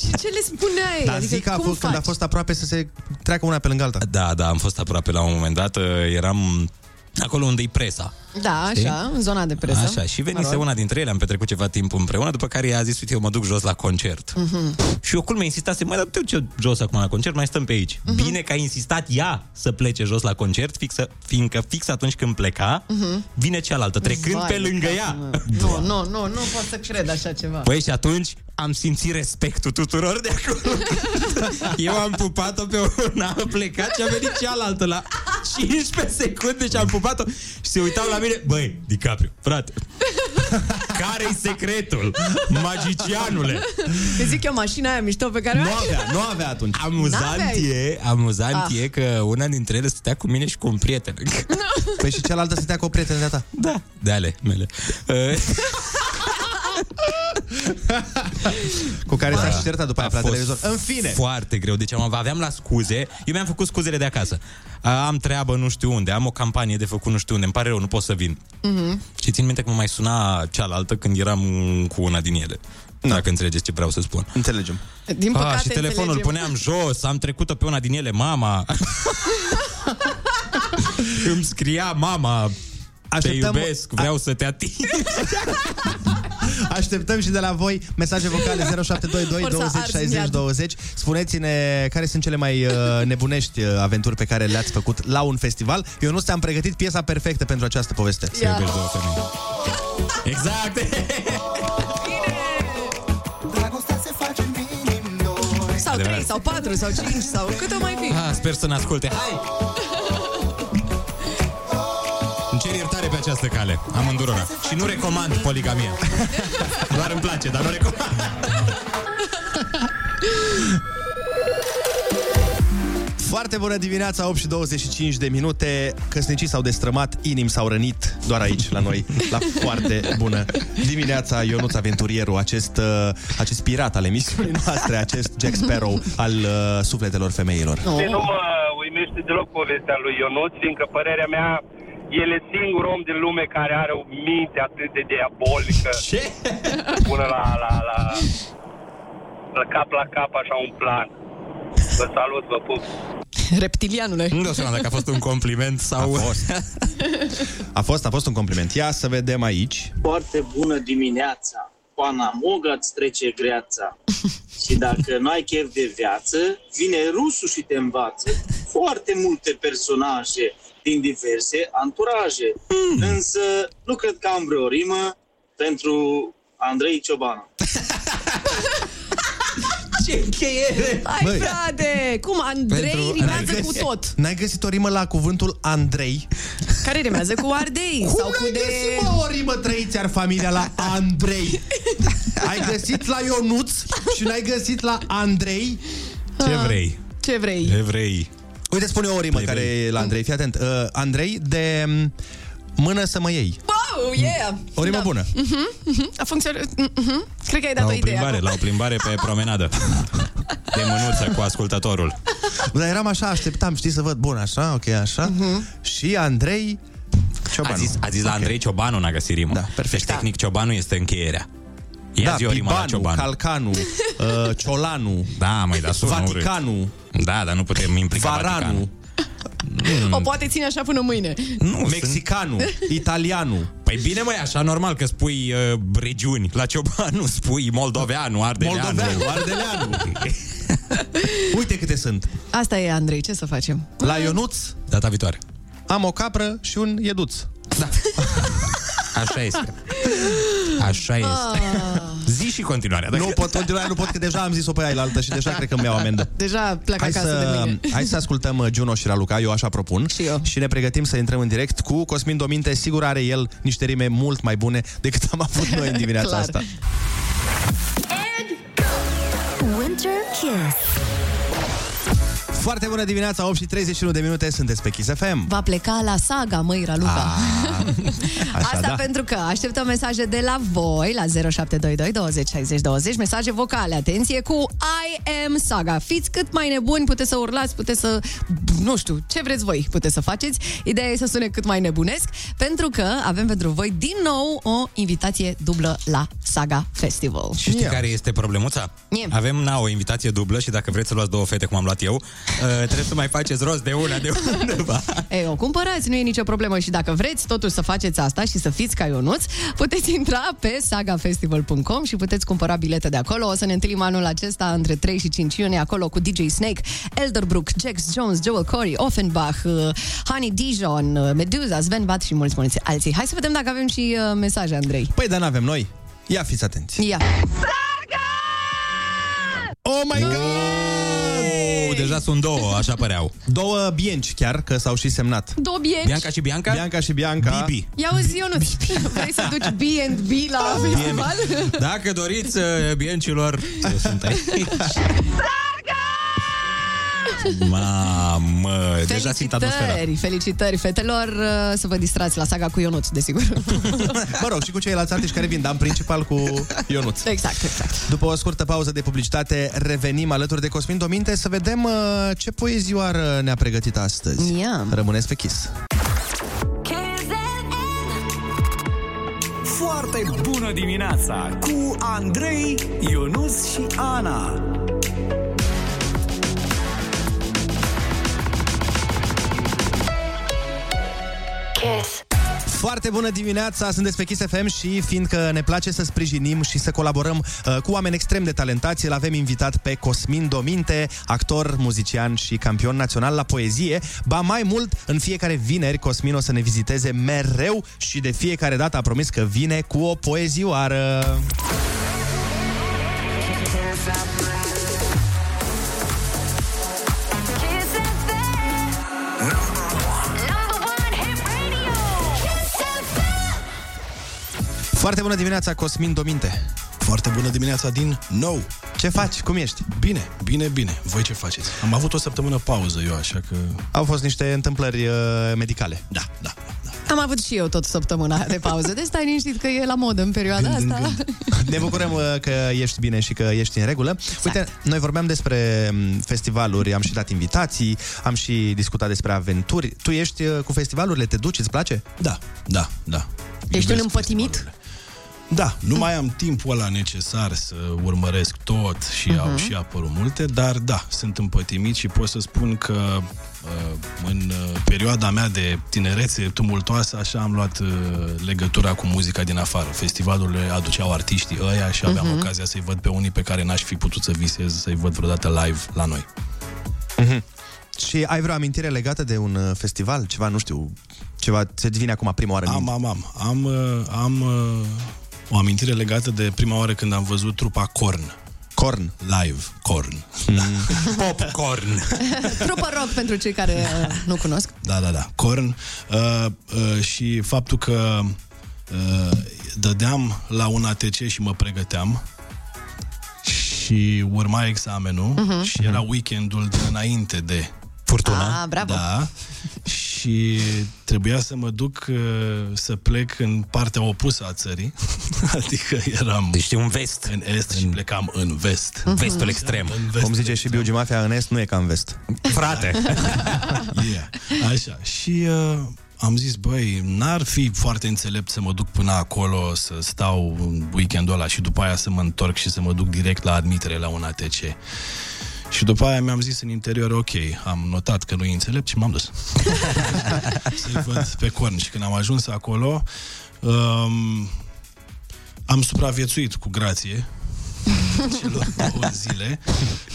Și ce le spuneai? Dar adică zic că a cum fost, când a faci? fost aproape să se treacă una pe lângă alta. Da, da, am fost aproape la un moment dat, uh, eram acolo unde e presa. Da, Știi? așa, în zona de presă. Așa, și venise Mă rog. una dintre ele, am petrecut ceva timp împreună, după care ea a zis, uite, eu mă duc jos la concert. Mhm. Și eu culmea insistase, mai dar te duci eu jos acum la concert, mai stăm pe aici. Mhm. Bine că a insistat ea să plece jos la concert, fixă, fiindcă fix atunci când pleca, Mhm. vine cealaltă, trecând Vai pe de lângă capul ea. meu. [LAUGHS] Nu, nu, nu, nu pot să cred așa ceva. Păi și atunci am simțit respectul tuturor de acolo. [LAUGHS] Eu am pupat-o pe una, a plecat și a venit cealaltă la 15 secunde și am pupat-o și se uitau la mine. Băi, DiCaprio, frate, [LAUGHS] care-i secretul? Magicianule! Îți zic eu mașina aia mișto pe care o Nu ai? avea, nu avea atunci. Amuzant N-aveai? e, amuzant Ah. e că una dintre ele stătea cu mine și cu un prieten. [LAUGHS] Păi și cealaltă stătea cu o prietenă de-a ta. Da, de ale mele. [LAUGHS] Uh, Cu care s-a Da. și certat după aia A pe la fost televizor. În fine. Foarte greu. Deci am, aveam la scuze. Eu mi-am făcut scuzele de acasă. A, Am treabă nu știu unde, am o campanie de făcut nu știu unde, îmi pare rău, nu pot să vin. Mhm. Și țin minte că mă mai suna cealaltă când eram cu una din ele. Dacă înțelegeți ce vreau să spun. Înțelegem. Din păcate Ah, și telefonul înțelegem. puneam jos, am trecut-o pe una din ele, mama. [LAUGHS] Îmi scria mama, Așteptăm- te iubesc, vreau să te ating. [LAUGHS] Așteptăm și de la voi mesaje vocale 0722 Or să 20 arzi 60 iad. 20. Spuneți-ne care sunt cele mai uh, nebunești uh, aventuri pe care le-ați făcut la un festival. Eu nu ți-am pregătit piesa perfectă pentru această poveste. Să iubești două femei. Exact! Sau Adevărat. 3, sau 4, sau 5, sau cât o mai fi. Ah, sper să ne asculte. Hai! Această cale. Am îndurora. Și nu recomand poligamia. [LAUGHS] Doar îmi place, dar nu recomand. Foarte bună dimineața, 8 și 25 de minute. Căsnicii s-au destrămat, inimi s-au rănit doar aici, la noi. La foarte bună dimineața, Ionuț Aventurierul, acest, uh, acest pirat al emisiunii noastre, acest Jack Sparrow al uh, sufletelor femeilor. Și nu mă uimește deloc povestea lui Ionuț, fiindcă părerea mea, el e singurul om din lume care are o minte atât de diabolică. Ce? Până la, la, la, la cap la cap, așa un plan. Vă salut, vă pup. Reptilianule. Nu dau seama dacă a fost un compliment sau... A fost. A fost, a fost un compliment. Ia să vedem aici. Foarte bună dimineața! Pana Moga îți trece greața. Și dacă nu ai chef de viață, vine rusul și te învață. Foarte multe personaje din diverse anturaje. Însă nu cred că am vreo rimă pentru Andrei Ciobanu. [LAUGHS] Ce încheiere! Hai, Băi. frate! Cum, Andrei Pentru- rimează N-ai cu găsit- tot. N-ai găsit o rimă la cuvântul Andrei? Care rimează cu ardei Cum sau cu n-ai de... găsit, mă, o rimă trăiți ar familia la Andrei? [LAUGHS] Ai găsit la Ionuț și n-ai găsit la Andrei? Ce vrei? Ce vrei? Evrei. Uite, spune o rimă care e la Andrei, fii atent. Uh, Andrei, de m, mână să mă iei. Wow, yeah! O rimă bună. Mhm, mhm. A funcționat. mhm. Cred că ai La dat o o idee plimbare, acum. la o plimbare pe [LAUGHS] promenadă. De mânuță cu ascultătorul. Dar eram așa, așteptam, știi, să văd, bun, așa, ok, așa. Și Andrei Ciobanu. A zis, a zis la Andrei Ciobanu n-a găsit rimă. Da, perfect. Deci, tehnic, Ciobanu este încheierea. Ia Da, zi o rimă la Pibanu, Ciobanu. Calcanu, uh, Ciolanu, Da, mai da sună Vaticanu, urât. Da, dar nu putem implica Varanu, Vaticanul. [LAUGHS] O poate ține așa până mâine. Nu, Mexicanu, [LAUGHS] Italianu. Păi bine, măi, așa normal că spui uh, regiuni. La Ciobanu [LAUGHS] spui Moldoveanu, Ardeleanu. Moldoveanu, Ardeleanu. Uite câte sunt. Asta e, Andrei, ce să facem? La Ionuț Data viitoare. am o capră și un ieduț. Așa este. Așa este. Ah. Zi și continuarea. Nu pot continua, nu pot, că deja am zis-o pe aia la altă și deja cred că îmi iau amendă. Deja pleacă Hai acasă de să, mâine. hai să ascultăm uh, Juno și Raluca, eu așa propun. Și eu. Și ne pregătim să intrăm în direct cu Cosmin Dominte. Sigur are el niște rime mult mai bune decât am avut noi în dimineața [LAUGHS] Clar. asta. Winter Kiss. Foarte bună dimineața, 8 și 31 de minute, sunteți pe Kiss FM. Va pleca la saga, măi, Raluca. Ah, [LAUGHS] Așa, Asta da. pentru că așteptăm mesaje de la voi la 0722 20 60 20, mesaje vocale, atenție, cu I am Saga. Fiți cât mai nebuni, puteți să urlați, puteți să, nu știu, ce vreți voi, puteți să faceți. Ideea e să sune cât mai nebunesc, pentru că avem pentru voi din nou o invitație dublă la Saga Festival. Și știi care este problemuța? Ie. Avem, na, o invitație dublă și dacă vreți să luați două fete, cum am luat eu, uh, [LAUGHS] trebuie să mai faceți rost de una de undeva. [LAUGHS] Ei, o cumpărați, nu e nicio problemă și dacă vreți totuși să faceți asta și să fiți ca Ionuț, puteți intra pe sagafestival.com și puteți cumpăra bilete de acolo. O să ne întâlnim anul acesta între 3 și 5 iunie acolo cu DJ Snake, Elderbrook, Jax Jones, Joel Corey, Offenbach, uh, Honey Dijon, uh, Meduza, Sven Bat și mulți, mulți alții. Hai să vedem dacă avem și uh, mesaje, Andrei. Păi, dar n-avem noi. Ia fiți atenți. Ia. Oh my god! Oh, deja sunt două, așa păreau. Două bienci chiar, că s-au și semnat. Două bienci. Bianca și Bianca? Bianca și Bianca. Bibi. Ia uzi, Ionuț, vrei să duci B&B la festival? Dacă doriți, uh, biencilor, [LAUGHS] eu sunt aici. Mamă, deja simt atmosfera. Felicitări, felicitări fetelor uh, Să vă distrați la saga cu Ionuț, desigur [LAUGHS] Mă rog, și cu ceilalți artiști care vin, dar în principal cu Ionuț. Exact, exact După o scurtă pauză de publicitate, revenim alături de Cosmin Dominte să vedem uh, ce poezioară ne-a pregătit astăzi. Ia. Rămâneți pe Kiss. Foarte bună dimineața cu Andrei, Ionus și Ana. Kiss. Foarte bună dimineața, sunteți pe Kiss FM și fiindcă ne place să sprijinim și să colaborăm uh, cu oameni extrem de talentați, îl avem invitat pe Cosmin Dominte, actor, muzician și campion național la poezie. Ba mai mult, în fiecare vineri Cosmin o să ne viziteze mereu și de fiecare dată a promis că vine cu o poezioară. Foarte bună dimineața, Cosmin Dominte. Foarte bună dimineața din nou. Ce faci? Cum ești? Bine, bine, bine. Voi ce faceți? Am avut o săptămână pauză eu, așa că... Au fost niște întâmplări uh, medicale. Da, da. Am avut și eu tot săptămâna de pauză Deci stai liniștit că e la modă în perioada asta Ne bucurăm uh, că ești bine și că ești în regulă. Uite, noi vorbeam despre m, festivaluri, am și dat invitații, am și discutat despre aventuri. Tu ești uh, cu festivalurile, te duci, îți place? Da, da, da. Ești un împătimit? Da, nu mai am timpul ăla necesar să urmăresc tot și uh-huh. au și apărut multe, dar da, sunt împătimit și pot să spun că uh, în uh, perioada mea de tinerețe tumultoasă, așa am luat uh, legătura cu muzica din afară. Festivalurile aduceau artiștii ăia și aveam Mhm. ocazia să-i văd pe unii pe care n-aș fi putut să visez să-i văd vreodată live la noi. Mhm. Și ai vreo amintire legată de un uh, festival? Ceva, nu știu, ceva ți vine acum prima oară în Am, minte? am, am. Am, uh, am uh, o amintire legată de prima oară când am văzut trupa Korn Corn. Live, corn. [LAUGHS] Popcorn. Trupă rock pentru cei care uh, nu cunosc. Da, da, da. Corn. Uh, uh, și faptul că uh, dădeam la un ATC și mă pregăteam și urma examenul Mhm. și era weekendul de înainte de Furtuna. Ah, bravo. Da. Și trebuia să mă duc uh, să plec în partea opusă a țării. [LAUGHS] adică eram deci un vest. în est și plecam în vest. Mhm. Vestul extrem. În vest Cum zice și Biugi Mafia, în est nu e ca în vest. Frate. [LAUGHS] Yeah. Așa. Și uh, am zis, băi, n-ar fi foarte înțelept să mă duc până acolo, să stau în weekendul ăla și după aia să mă întorc și să mă duc direct la admitere la un ATC. Și după aia mi-am zis în interior, ok, am notat că nu e înțelept și m-am dus. [LAUGHS] Să-i văd pe corn. Și când am ajuns acolo, um, am supraviețuit cu grație celor două zile.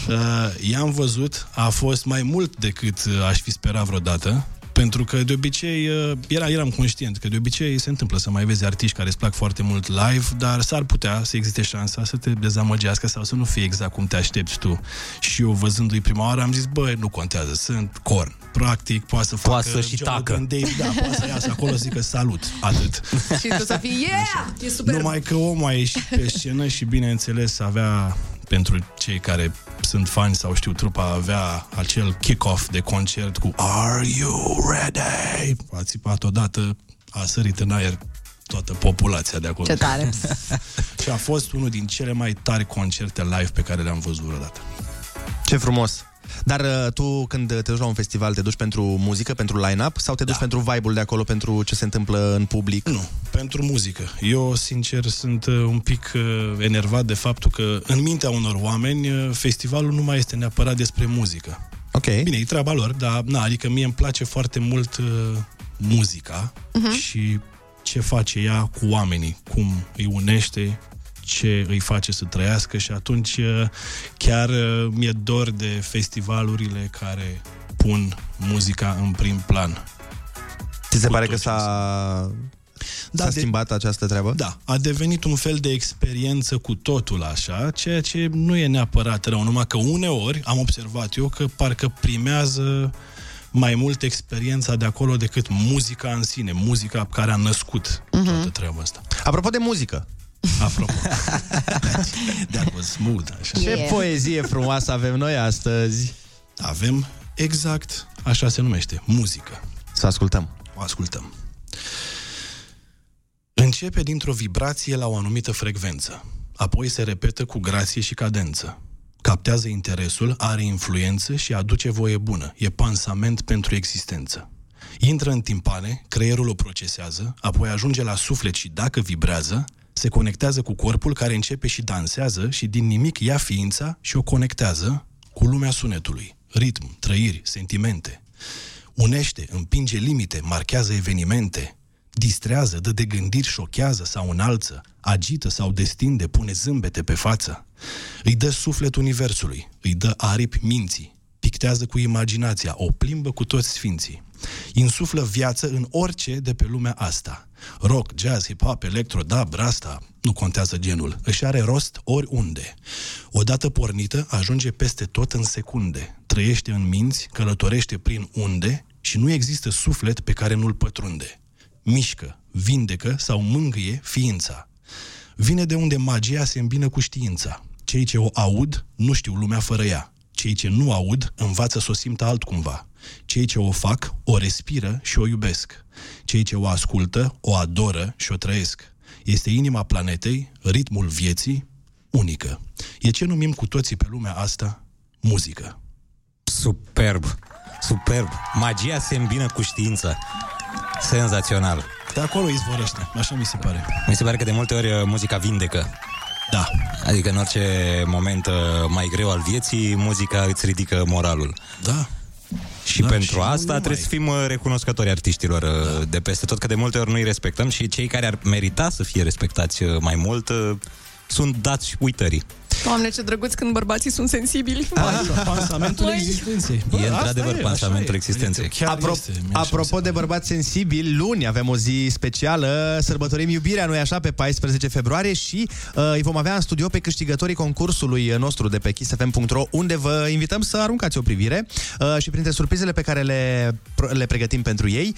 Uh, i-am văzut, a fost mai mult decât uh, aș fi sperat vreodată, pentru că de obicei uh, era, eram conștient că de obicei se întâmplă să mai vezi artiști care îți plac foarte mult live, dar s-ar putea să existe șansa să te dezamăgească sau să nu fie exact cum te aștepți tu. Și eu văzându-i prima oară am zis, băi, nu contează, sunt corn. Practic, poate să facă Poate să și Jonathan tacă. Davis, da, poate să iasă acolo să zică salut, atât. Și tu să fii, yeah, e super. Numai că omul a ieșit pe scenă și bineînțeles avea pentru cei care sunt fani sau știu trupa avea acel kick-off de concert cu Are you ready? A țipat odată, a sărit în aer toată populația de acolo. Ce tare. [LAUGHS] și a fost unul din cele mai tari concerte live pe care le-am văzut vreodată. Ce frumos! Dar uh, tu, când te duci la un festival, te duci pentru muzică, pentru line-up sau te duci da. pentru vibe-ul de acolo, pentru ce se întâmplă în public? Nu, pentru muzică. Eu, sincer, sunt uh, un pic uh, enervat de faptul că în mintea unor oameni uh, festivalul nu mai este neapărat despre muzică. Ok. Bine, e treaba lor, dar na, adică mie îmi place foarte mult uh, muzica Mhm. și ce face ea cu oamenii, cum îi unește, ce îi face să trăiască și atunci uh, chiar uh, mi-e dor de festivalurile care pun muzica în prim plan. Ți se Cu pare tot că ce s-a, Da, s-a de- schimbat această treabă? Da, a devenit un fel de experiență cu totul așa, ceea ce nu e neapărat rău, numai că uneori am observat eu că parcă primează mai mult experiența de acolo decât muzica în sine, muzica care a născut Mhm. toată treaba asta. Apropo de muzică. Apropo. That was smooth. Așa. Ce yeah. poezie frumoasă avem noi astăzi. Avem exact așa se numește, muzică. Să ascultăm. O ascultăm. Începe dintr-o vibrație la o anumită frecvență, apoi se repetă cu grație și cadență. Captează interesul, are influență și aduce voie bună. E pansament pentru existență. Intră în timpane, creierul o procesează, apoi ajunge la suflet și dacă vibrează, se conectează cu corpul care începe și dansează și din nimic ia ființa și o conectează cu lumea sunetului. Ritm, trăiri, sentimente. Unește, împinge limite, marchează evenimente, distrează, dă de gândiri, șochează sau înalță, agită sau destinde, pune zâmbete pe față. Îi dă suflet universului, îi dă aripi minții, pictează cu imaginația, o plimbă cu toți sfinții. Insuflă viață în orice de pe lumea asta. Rock, jazz, hip-hop, electro, dub, rasta, nu contează genul. Își are rost oriunde. Odată pornită, ajunge peste tot în secunde. Trăiește în minți, călătorește prin unde și nu există suflet pe care nu-l pătrunde. Mișcă, vindecă sau mângâie ființa. Vine de unde magia se îmbină cu știința. Cei ce o aud nu știu lumea fără ea. Cei ce nu aud învață să o simtă altcumva. Cei ce o fac o respiră și o iubesc. Cei ce o ascultă o adoră și o trăiesc. Este inima planetei, ritmul vieții, unică. E ce numim cu toții pe lumea asta muzică. Superb. Superb. Magia se îmbină cu știința. Senzațional. De acolo izvorăște, așa mi se pare. Mi se pare că de multe ori uh, muzica vindecă. Da. Adică în orice moment uh, mai greu al vieții, muzica îți ridică moralul. Da. Și Da, pentru și nu asta numai. trebuie să fim uh, recunoscători artiștilor da. de peste tot, că de multe ori nu îi respectăm și cei care ar merita să fie respectați uh, mai mult uh, sunt dați uitării. Doamne, ce drăguț când bărbații sunt sensibili. Pansamentul Măi. existenței. E asta într-adevăr e, pansamentul așa e. existenței. Chiar Apro- este, mie așa mi apropo se de bărbați sensibili, luni avem o zi specială, sărbătorim iubirea, nu așa, pe 14 februarie și uh, îi vom avea în studio pe câștigătorii concursului nostru de pe kissfm.ro, unde vă invităm să aruncați o privire uh, și printre surprizele pe care le, le pregătim pentru ei,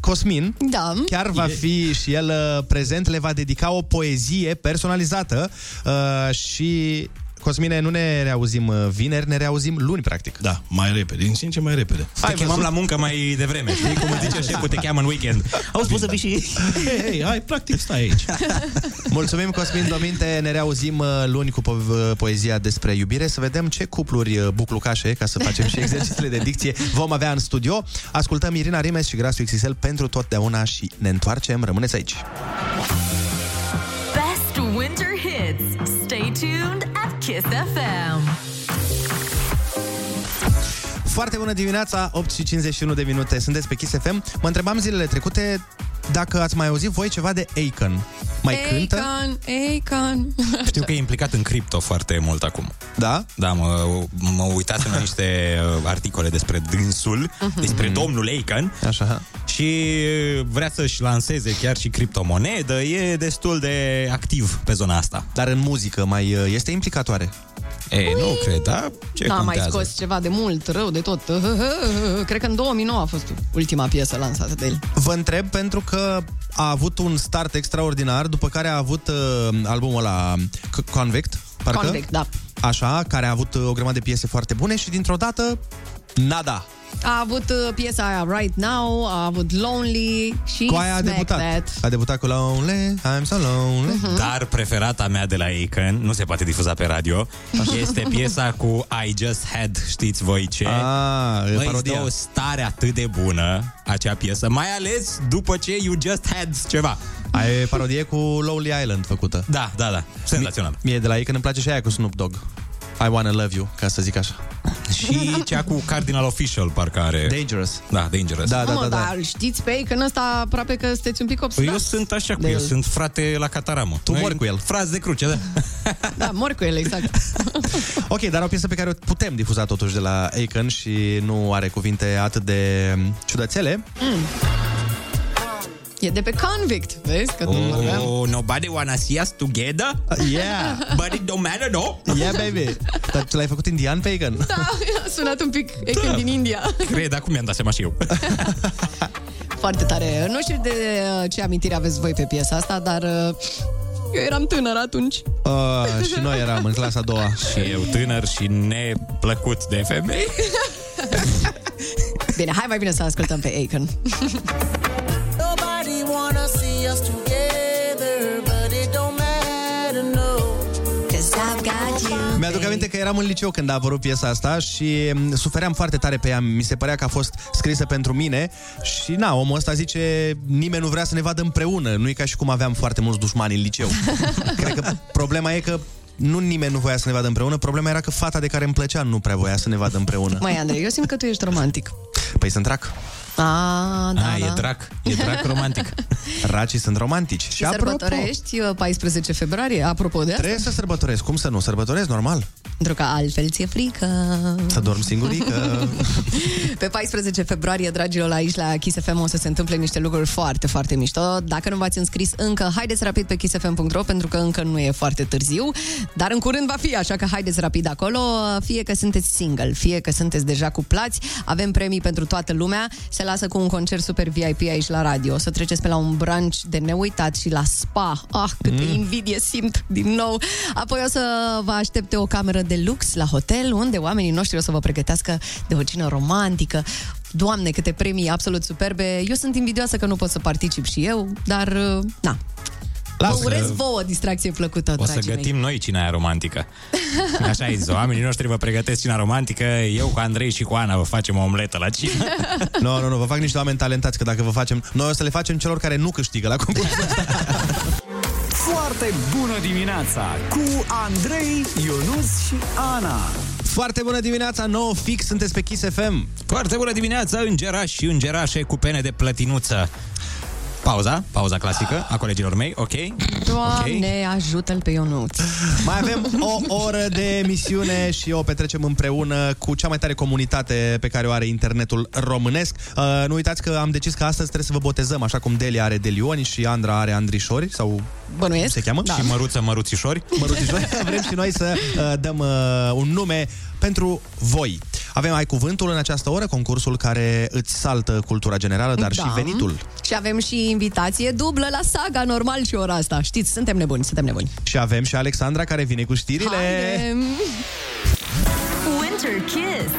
Cosmin da. chiar va fi și el uh, prezent, le va dedica o poezie personalizată uh, și Cosmine, nu ne reauzim uh, vineri, ne reauzim luni, practic. Da, mai repede, din ce în ce mai repede. Te chemam la muncă mai devreme, știi? Cum îți zice șeful, te cheamă în weekend. Au spus să fii și... Hei, hei, hai, practic stai aici. [LAUGHS] Mulțumim, Cosmin Dominte. Ne reauzim uh, luni cu po- poezia despre iubire, să vedem ce cupluri uh, buclucașe, ca să facem și exercițiile de dicție, vom avea în studio. Ascultăm Irina Rimes și Grasul XXL pentru totdeauna și ne întoarcem. Rămâneți aici. Kiss FM. Foarte bună dimineața, 8 și 51 de minute. Sunteți pe Kiss FM. Mă întrebam zilele trecute dacă ați mai auzit voi ceva de Akon. Mai cântă? Akon, Akon. [LAUGHS] Știu că e implicat în cripto foarte mult acum. Da? Da, mă, mă uitasem la niște uh, articole despre dânsul, Mhm. despre domnul Aiken. Așa. Și vrea să-și lanseze chiar și criptomonedă. E destul de activ pe zona asta. Dar în muzică mai uh, este implicatoare? Ei, nu cred, da? Ce N-a mai contează? scos ceva de mult, rău de tot. [LAUGHS] Cred că în 2009 a fost ultima piesă lansată de el. Vă întreb pentru că a avut un start extraordinar, după care a avut uh, albumul ăla C- Convict, parcă? Convict, da. Așa, care a avut uh, o grămadă de piese foarte bune și dintr-o dată, nada. A avut uh, piesa aia Right Now, a avut Lonely și Cu aia a Smack debutat. That. A debutat cu Lonely, I'm so lonely. Mhm. Dar preferata mea de la Aiken, nu se poate difuza pe radio, este piesa cu I Just Had, știți voi ce? Ah, Băi, îți parodia. dă o stare atât de bună acea piesă, mai ales după ce You Just Had ceva. Ai parodie cu Lonely Island făcută. Da, da, da, senzațional. Mie de la ei când îmi place și aia cu Snoop Dogg. I wanna love you, ca să zic așa. Și cea cu Cardinal Official, parcă are... Dangerous. Da, Dangerous. Da, Mă, dar știți pe ei că în ăsta aproape că sunteți un pic Păi obsedați. eu sunt așa cu de el, el. sunt frate la cataramă. Tu mori cu el. Frați de cruce, da. [LAUGHS] Da, mor cu el, exact. [LAUGHS] Ok, dar o piesă pe care o putem difuza totuși de la Aiken și nu are cuvinte atât de mm, ciudățele. E de pe Convict, vezi? Că nu vorbeam. Oh, nobody wanna see us together? Yeah. [LAUGHS] But it don't matter, no? Yeah, baby. Dar tu l-ai făcut indian pe Aiken? Da, a sunat un pic Aiken Da. din India. Cred, dar cum mi-am dat seama și eu? [LAUGHS] Foarte tare. Nu știu de uh, ce amintiri aveți voi pe piesa asta, dar uh, eu eram tânăr atunci. Uh, și noi eram în clasa a doua. Și eu tânăr și neplăcut de femei. [LAUGHS] Bine, hai mai bine să ascultăm pe Aiken. Mi-aduc aminte că eram în liceu când a apărut piesa asta și m, sufeream foarte tare pe ea. Mi se părea că a fost scrisă pentru mine și na, omul ăsta zice nimeni nu vrea să ne vadă împreună. Nu e ca și cum aveam foarte mulți dușmani în liceu. [LAUGHS] Cred că problema e că nu nimeni nu voia să ne vadă împreună, problema era că fata de care îmi plăcea nu prea voia să ne vadă împreună. Mai Andrei, eu simt că tu ești romantic. Păi sunt drac. A, da, Ah, da. e drac, e drac romantic. [LAUGHS] Racii sunt romantici. Și sărbătorești uh, 14 februarie, apropo de asta? Trebuie să sărbătoresc. Cum să nu? Sărbătoresc normal. Pentru că altfel ți-e frică. Să dorm singurică. [LAUGHS] Pe 14 februarie, dragilor, la aici la Kiss FM o să se întâmple niște lucruri foarte, foarte mișto. Dacă nu v-ați înscris încă, haideți rapid pe kissfm.ro pentru că încă nu e foarte târziu, dar în curând va fi, așa că haideți rapid acolo, fie că sunteți single, fie că sunteți deja cuplați, avem premii pentru toată lumea, se lasă cu un concert super VIP aici la radio, o să treceți pe la un brunch de neuitat și la spa. Ah, câtă Mm. invidie simt din nou. Apoi o să vă aștepte o cameră de lux la hotel, unde oamenii noștri o să vă pregătească de o cină romantică. Doamne, câte premii absolut superbe. Eu sunt invidioasă că nu pot să particip și eu, dar, uh, na. Lasă Vă urez că- vouă o distracție plăcută, O să dragii gătim mei. noi cina aia romantică. [LAUGHS] Așa ai zis, oamenii noștri vă pregătesc cina romantică, eu cu Andrei și cu Ana vă facem o omletă la cină. Nu, nu, nu, vă fac niște oameni talentați, că dacă vă facem... Noi o să le facem celor care nu câștigă la concurs. [LAUGHS] Foarte bună dimineața cu Andrei, Ionus și Ana. Foarte bună dimineața, nouă fix, sunteți pe Kiss FM. Foarte bună dimineața, îngerași și îngerașe cu pene de plătinuță. Pauza, pauza clasică a colegilor mei, ok? Doamne, ajută-l pe Ionuț. Mai avem o oră de emisiune și o petrecem împreună cu cea mai tare comunitate pe care o are internetul românesc. Uh, nu uitați că am decis că astăzi trebuie să vă botezăm, așa cum Delia are Delioni și Andra are Andrișori, sau Bănuiesc. cum se cheamă? Da. Și măruță, măruțișori. Măruțișori. [LAUGHS] Vrem și noi să uh, dăm uh, un nume pentru voi. Avem ai cuvântul în această oră, concursul care îți saltă cultura generală, dar Da. și venitul. Și avem și invitație dublă la saga, normal și ora asta. Știți, suntem nebuni, suntem nebuni. Și avem și Alexandra care vine cu știrile. Haidem! Winter Kiss.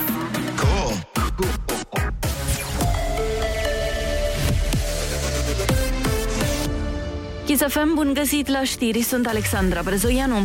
Chisafem, bun găsit la știri, sunt Alexandra Brezoianu.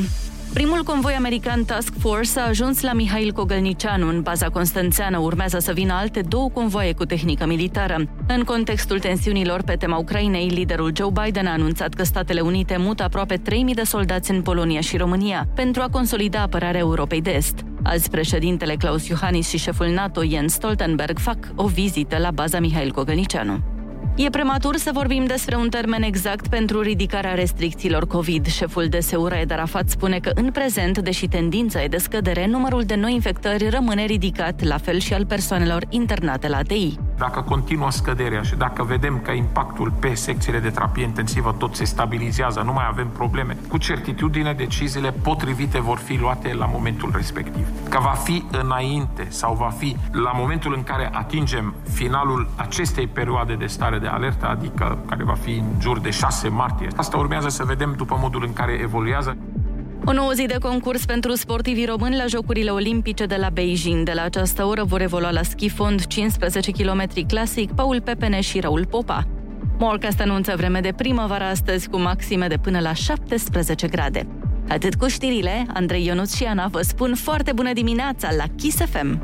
Primul convoi american Task Force a ajuns la Mihail Cogălnicianu. În baza constanțeană urmează să vină alte două convoie cu tehnică militară. În contextul tensiunilor pe tema Ucrainei, liderul Joe Biden a anunțat că Statele Unite mută aproape 3.000 de soldați în Polonia și România pentru a consolida apărarea Europei de Est. Azi, președintele Klaus Iohannis și șeful NATO Jens Stoltenberg fac o vizită la baza Mihail Cogălnicianu. E prematur să vorbim despre un termen exact pentru ridicarea restricțiilor COVID. Șeful DSU Raed Arafat spune că în prezent, deși tendința e de scădere, numărul de noi infectări rămâne ridicat, la fel și al persoanelor internate la ATI. Dacă continuă scăderea și dacă vedem că impactul pe secțiile de terapie intensivă tot se stabilizează, nu mai avem probleme, cu certitudine deciziile potrivite vor fi luate la momentul respectiv. Că va fi înainte sau va fi la momentul în care atingem finalul acestei perioade de stare de alertă, adică care va fi în jur de 6 martie. Asta urmează să vedem după modul în care evoluează O nouă zi de concurs pentru sportivii români la Jocurile Olimpice de la Beijing. De la această oră vor evolua la schi fond 15 km clasic Paul Pepene și Raul Popa. Morcast anunță vreme de primăvară astăzi cu maxime de până la 17 grade. Atât cu știrile, Andrei Ionuț și Ana vă spun foarte bună dimineața la Kiss FM.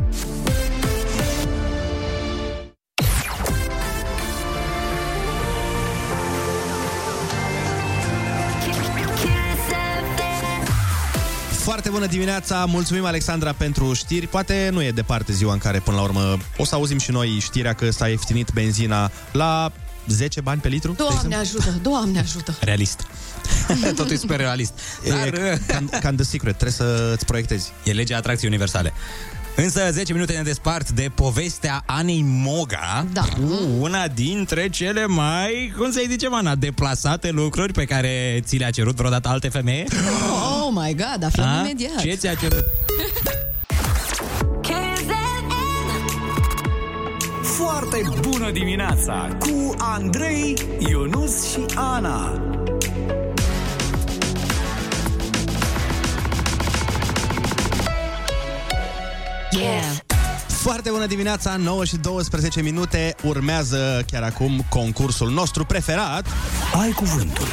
Foarte bună dimineața, mulțumim Alexandra pentru știri. Poate nu e departe ziua în care până la urmă o să auzim și noi știrea că s-a ieftinit benzina la 10 bani pe litru. de Doamne exemplu. ajută, Doamne ajută. Realist. [LAUGHS] Totul e super realist. Dar, E ca, ca în [LAUGHS] The Secret, trebuie să îți proiectezi. E legea atracției universale. Însă 10 minute ne despart de povestea Anei Moga da. cu una dintre cele mai, cum să-i zicem, Ana, deplasate lucruri pe care ți le-a cerut vreodată alte femei. [GASPS] [GASPS] Oh my god, aflăm A? imediat. Ce ți-a cerut? Foarte bună dimineața cu Andrei, Ionus și Ana. Yeah. Foarte bună dimineața, 9 și 12 minute. Urmează chiar acum concursul nostru preferat. Ai cuvântul.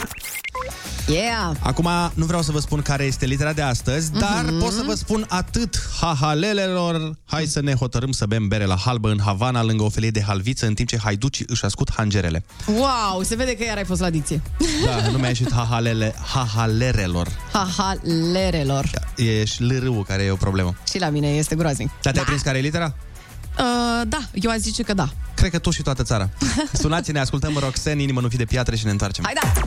Yeah. Acum nu vreau să vă spun care este litera de astăzi, dar Mhm. pot să vă spun atât hahalelelor. Hai să ne hotărâm să bem bere la halbă în Havana lângă o felie de halviță în timp ce haiducii își ascut hangerele. Wow, se vede că iar ai fost la dicție. Da, nu mi-a ieșit hahalele, hahalerelor. Haha, lerelor. E și lârâul care e o problemă. Și la mine este groaznic. Dar te-ai prins care e litera? Uh, da, eu aș zice că da. Cred că tu și toată țara. [LAUGHS] Sunați-ne, ascultăm Roxanne, inimă nu fi de piatră și ne întoarcem. Hai da!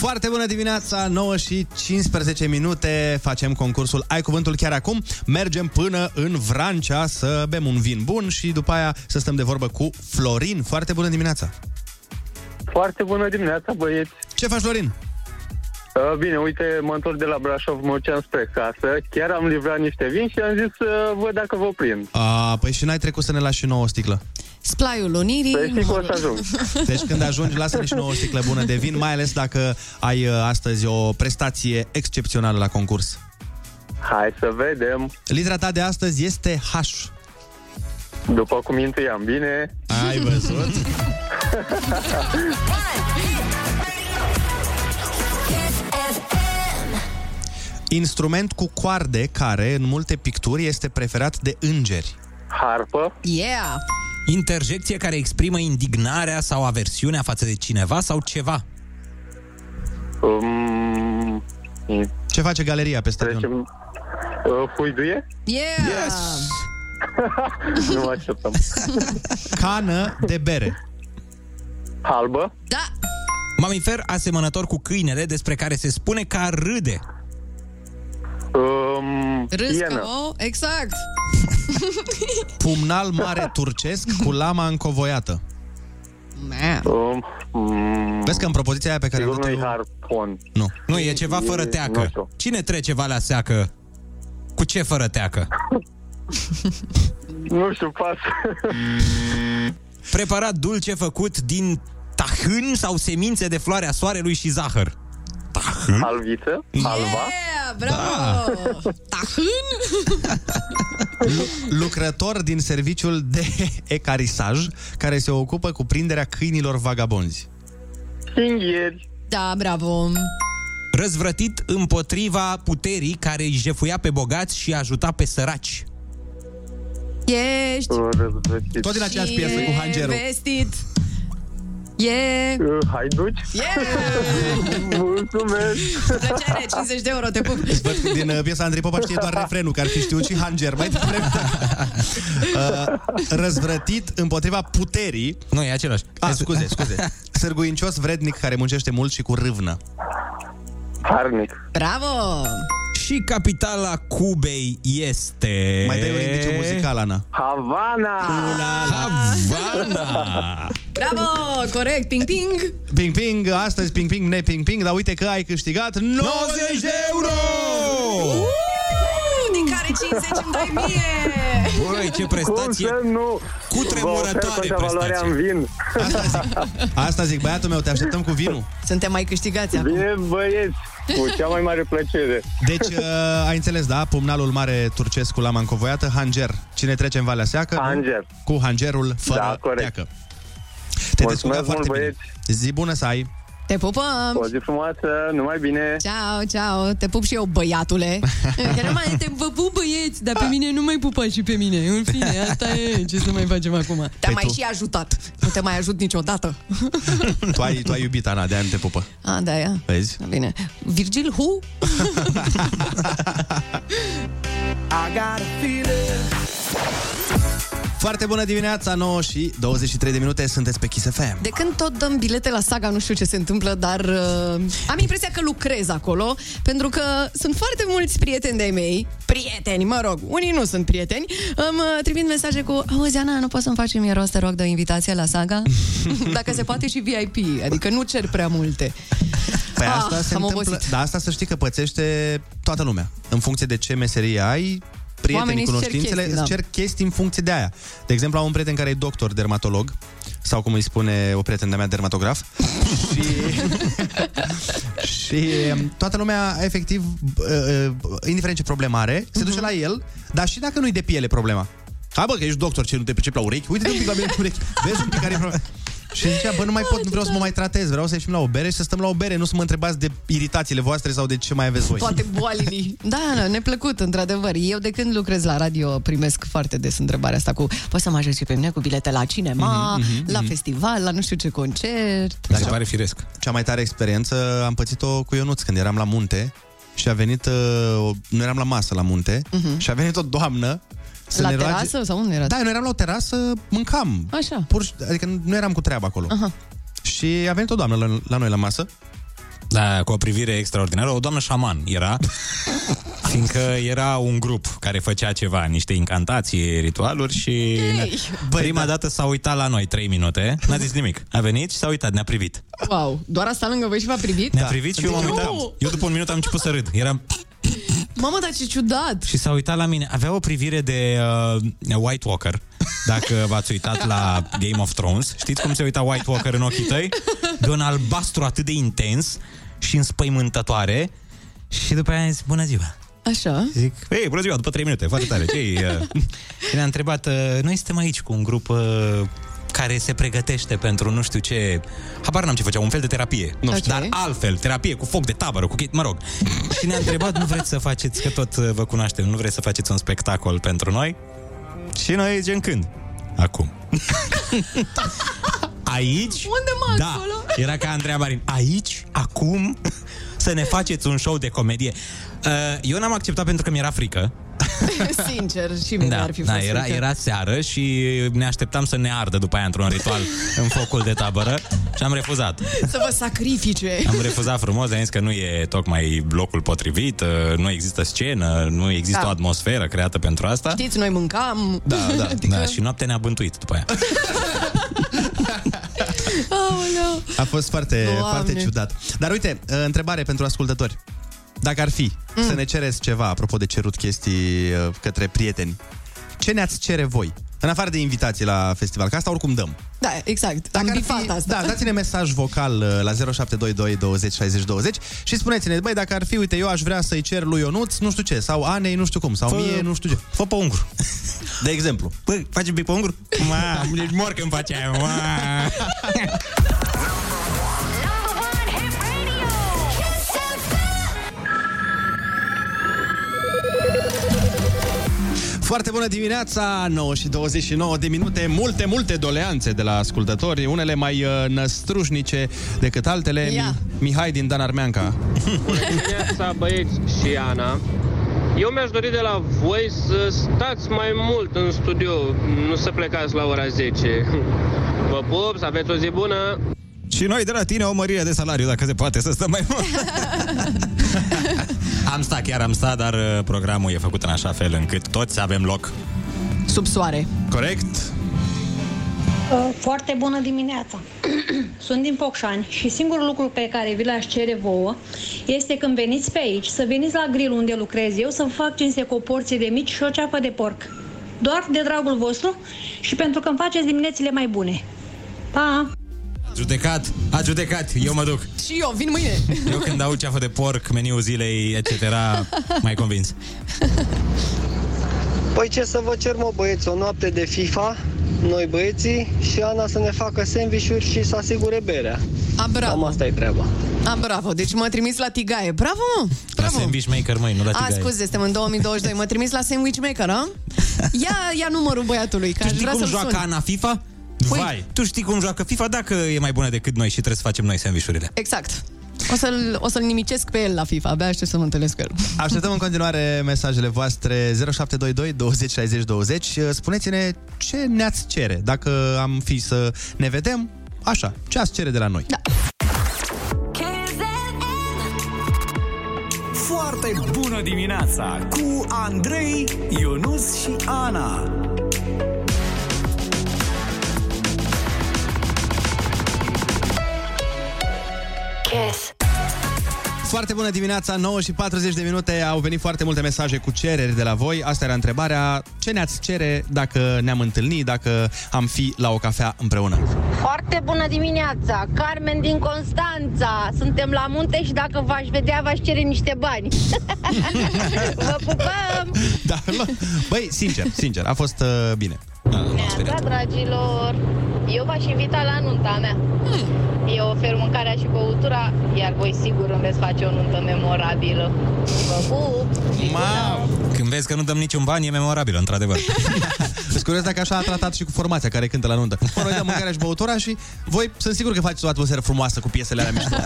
Foarte bună dimineața, 9 și 15 minute, facem concursul Ai Cuvântul chiar acum. Mergem până în Vrancea să bem un vin bun și după aia să stăm de vorbă cu Florin. Foarte bună dimineața! Foarte bună dimineața, băieți! Ce faci, Florin? Uh, Bine, uite, mă întorc de la Brașov, mă duceam spre casă. Chiar am livrat niște vin și am zis să văd dacă vă prind. A, păi și n-ai trecut să ne lași și nouă o sticlă. Splaiul Unirii. Păi știi cum o să ajung. [LAUGHS] Deci când ajungi, lasă-ne și nouă o sticlă bună de vin, mai ales dacă ai uh, astăzi o prestație excepțională la concurs. Hai să vedem. Litera ta de astăzi este H. După cum intuiam bine. Ai văzut? [LAUGHS] Instrument cu coarde care, în multe picturi, este preferat de îngeri. Harpă. Yeah! Interjecție care exprimă indignarea sau aversiunea față de cineva sau ceva. Um, Ce face galeria pe stadion? trecem... Uh, huiduie? Yeah! Yes! [LAUGHS] nu mă așteptam. Cană de bere. Albă? Da! Mamifer asemănător cu câinele despre care se spune că ar râde. Um, Râscă, o? Exact! [LAUGHS] Pumnal mare turcesc cu lama încovoiată. Man. Um, um, Vezi că în propoziția aia pe care sigur am dat nu-i eu... harpon. Nu. Nu, e ceva fără E- teacă. nu știu. Cine trece Valea Seacă? Cu ce fără teacă? [LAUGHS] Nu știu, pas. [LAUGHS] Preparat dulce făcut din tahân sau semințe de floarea soarelui și zahăr. Tahân? Alviță? Alva? Yeah, bravo! Tahân? Lucrător din serviciul de [LAUGHS] ecarisaj care se ocupă cu prinderea câinilor vagabonzi. Singhieri. Da, bravo! Răzvrătit împotriva puterii care îi jefuia pe bogați și ajuta pe săraci. Ești Tot din aceeași piesă cu Hangerul. vestit. E... Uh, haiduci? Yeah! [LAUGHS] Mulțumesc! Plăcere, 50 de euro, te pup. Văd că din uh, piesa Andrei Popa știe doar refrenul, că ar fi știut și Hanger. Mai devreme. [LAUGHS] uh, răzvrătit împotriva puterii. Nu, e același. Ah, scuze, scuze. [LAUGHS] Sârguincios, vrednic, care muncește mult și cu râvnă. Harnic. Bravo! Și capitala Cubei este... Mai dai un indiciu muzical, Ana. Havana! Havana! Bravo! Corect, ping ping! Ping ping, astăzi ping ping, ne ping ping, dar uite că ai câștigat 90 de euro! Uh, din care 50 îmi dai mie! Băi, ce Cum prestație să nu? cu tremurătoare Vă ofer valoarea în prestație. vin. Asta zic, asta zic, băiatul meu, te așteptăm cu vinul. Suntem mai câștigați acum. Bine, băieți, cu cea mai mare plăcere. Deci, [LAUGHS] uh, ai înțeles, da? Pumnalul mare turcesc cu lama încovoiată, Hanger. Cine trece în Valea Seacă? nu? Hanger. Cu Hangerul fără Da, corect. teacă. Te descurca Mulțumesc foarte mult, bine. Zi bună să ai. Te pupăm! O zi frumoasă, numai bine. Ciao, ciao, te pup și eu, băiatule. [LAUGHS] Că nu mai te vă pup băieți, dar pe mine nu mai pupa și pe mine. În fine, [LAUGHS] asta e, ce să mai facem acum? Te-am Păi mai tu- și ajutat. Nu te mai ajut niciodată. [LAUGHS] Tu ai, tu ai iubit, Ana, de ani te pupă. A, da, ia. Vezi? Bine. Virgil Hu? I got a feeling. Foarte bună dimineața, 9 și 23 de minute, sunteți pe Kiss FM. De când tot dăm bilete la saga, nu știu ce se întâmplă, dar uh, am impresia că lucrez acolo, pentru că sunt foarte mulți prieteni de-ai mei, prieteni, mă rog, unii nu sunt prieteni, îmi uh, trimit mesaje cu Auzi, Ana, nu poți să-mi faci mie rost, te rog, de o invitație la saga? [LAUGHS] Dacă se poate și VIP, adică nu cer prea multe. Păi Ah, asta se am întâmplă, obosit. dar asta să știi că pățește toată lumea. În funcție de ce meserie ai, prietenii, Oamenii îți cer cunoștințele, chestii, îți da. cer chestii în funcție de aia. De exemplu, am un prieten care e doctor, dermatolog, sau cum îi spune o prietenă de mea, dermatograf. [LAUGHS] și, și um, toată lumea, efectiv, uh, uh, indiferent ce problemă are, se duce la el, dar și dacă nu-i de piele problema. Hai bă, că ești doctor, ce nu te pricepi la urechi? Uite-te un pic la mine cu urechi. Vezi un pic care e problema. Și zicea, bă, nu mai pot, nu vreau să mă mai tratez, vreau să ieșim la o bere și să stăm la o bere, nu să mă întrebați de iritațiile voastre sau de ce mai aveți voi. Toate boalile. Da, da, neplăcut, într-adevăr. Eu de când lucrez la radio primesc foarte des întrebarea asta cu poți să mă ajut și pe mine cu bilete la cinema, Mhm, mhm, la mhm. festival, la nu știu ce concert. Dar se pare firesc. Cea mai tare experiență am pățit-o cu Ionuț când eram la munte și a venit, uh, o, nu eram la masă la munte, Mhm. și a venit o doamnă să la ne terasă roage... sau unde era? Da, noi eram la o terasă, mâncam. Așa. Pur, și- adică nu eram cu treabă acolo. Aha. Și a venit o doamnă la, la noi la masă. Da, cu o privire extraordinară, o doamnă șaman era, [LAUGHS] fiindcă era un grup care făcea ceva, niște incantații, ritualuri și Ei! Băi, prima dată s-a uitat la noi 3 minute, n-a zis nimic. A venit și s-a uitat, ne-a privit. Wow, doar asta lângă voi și v-a privit? Ne-a privit și eu m-am Nu! uitat. Eu după un minut am început să râd. Eram Mamă, dar ce ciudat! și s-a uitat la mine. Avea o privire de uh, White Walker. Dacă v-ați uitat la Game of Thrones, știți cum se uita White Walker în ochii tăi? De un albastru atât de intens și înspăimântătoare. Și după aia a zis, bună ziua. Așa. Zic, ei, bună ziua, după 3 minute, foarte tare. Ce și [LAUGHS] ne-a întrebat, uh, noi suntem aici cu un grup uh, care se pregătește pentru nu știu ce... Habar n-am ce făcea, un fel de terapie. Nu știu, Ok. dar altfel, terapie cu foc de tabără, cu chit, mă rog. Și ne-a întrebat, nu vreți să faceți, că tot uh, vă cunoaștem, nu vreți să faceți un spectacol pentru noi? Și noi zicem când? Acum. [LAUGHS] Aici? Unde mă Da, acolo? era ca Andreea Marin. Aici, acum, să ne faceți un show de comedie. Uh, Eu n-am acceptat pentru că mi-era frică. [LAUGHS] [LAUGHS] Sincer, și mie Da, ar fi da fost era, frică. era seară și ne așteptam să ne ardă după aia într-un ritual în focul de tabără și am refuzat. Să vă sacrifice. Am refuzat frumos, am zis că nu e tocmai locul potrivit, uh, nu există scenă, nu există Da. o atmosferă creată pentru asta. Știți, noi mâncam. Da, da, [LAUGHS] Adică- da, și noaptea ne-a bântuit după aia. Aoleu. A fost foarte, Doamne. foarte ciudat. Dar uite, uh, întrebare pentru ascultători. Dacă ar fi mm. să ne cereți ceva, apropo de cerut chestii uh, către prieteni, ce ne-ați cere voi? În afară de invitații la festival, că asta oricum dăm. Da, exact. Am bifat asta. Da, dați-ne mesaj vocal uh, la 0722 20 60 20 și spuneți-ne, băi, dacă ar fi, uite, eu aș vrea să-i cer lui Ionuț, nu știu ce, sau Anei, nu știu cum, sau Fă- mie, nu știu ce. Fă pe ungru. [LAUGHS] De exemplu. Bă, facem pe ungru? Ma, ești mor când face aia. [LAUGHS] Foarte bună dimineața, 9 și 29 de minute, multe, multe doleanțe de la ascultători, unele mai uh, năstrușnice decât altele. Ia. Mihai din Dan Armeanca. [LAUGHS] dimineața, băieți și Ana. Eu mi-aș dori de la voi să stați mai mult în studio, nu să plecați la ora 10. [LAUGHS] Vă pup, să aveți o zi bună! Și noi de la tine o mărire de salariu, dacă se poate să stăm mai mult. [LAUGHS] am stat, chiar am stat, dar uh, programul e făcut în așa fel încât toți avem loc. Sub soare. Corect? Uh, Foarte bună dimineața! [CLEARS THROAT] Sunt din Focșani și singurul lucru pe care vi l-aș cere vouă este când veniți pe aici, să veniți la grill unde lucrez eu, să vă fac cinste cu o porție de mici și o ceapă de porc. Doar de dragul vostru și pentru că îmi faceți diminețile mai bune. Pa! Judecat, a judecat, eu mă duc. Și eu, vin mâine. Eu când au ceafă de porc, meniul zilei, etc., mai convins. Păi ce să vă cer, mă, băieți, o noapte de FIFA, noi băieții, și Ana să ne facă sandvișuri și să asigure berea. A, bravo. Cam asta e treaba. A, bravo. Deci mă trimis la tigaie. Bravo, mă. La sandwich maker, măi, nu la A, tigaie. scuze, suntem în 2022. Mă trimis la sandwich maker, a? [LAUGHS] Ia, ia numărul băiatului, că Tu aș știi vrea cum să-l joacă sun. Ana FIFA? Păi- Vai, tu știi cum joacă FIFA dacă e mai bună decât noi și trebuie să facem noi sandvișurile. Exact. O să-l, o să-l nimicesc pe el la FIFA, abia aștept să mă întâlnesc cu el. [LAUGHS] Așteptăm în continuare mesajele voastre 0722 20 60 20. Spuneți-ne ce ne-ați cere. Dacă am fi să ne vedem, așa, ce ați cere de la noi. Da. Foarte bună dimineața cu Andrei, Ionus și Ana. Kiss. Foarte bună dimineața, 9 și 40 de minute. Au venit foarte multe mesaje cu cereri de la voi. Asta era întrebarea. Ce ne-ați cere dacă ne-am întâlnit, dacă am fi la o cafea împreună? Foarte bună dimineața! Carmen din Constanța! Suntem la munte și dacă v-aș vedea, v-aș cere niște bani. [LAUGHS] Vă pupăm! Da, mă. Băi, sincer, sincer, a fost uh, bine. Neața, dragilor! Eu v-aș invita la nunta mea. Eu ofer mâncarea și băutura, iar voi sigur îmi veți face o nuntă memorabilă. Vă pup! Mamă! Când vezi că nu dăm niciun bani, e memorabil, într-adevăr. [LAUGHS] Sunt curios dacă așa a tratat și cu formația care cântă la nuntă. Mă, Noi dăm mâncarea și băutura și voi sunt sigur că faceți o atmosferă frumoasă cu piesele alea mișto.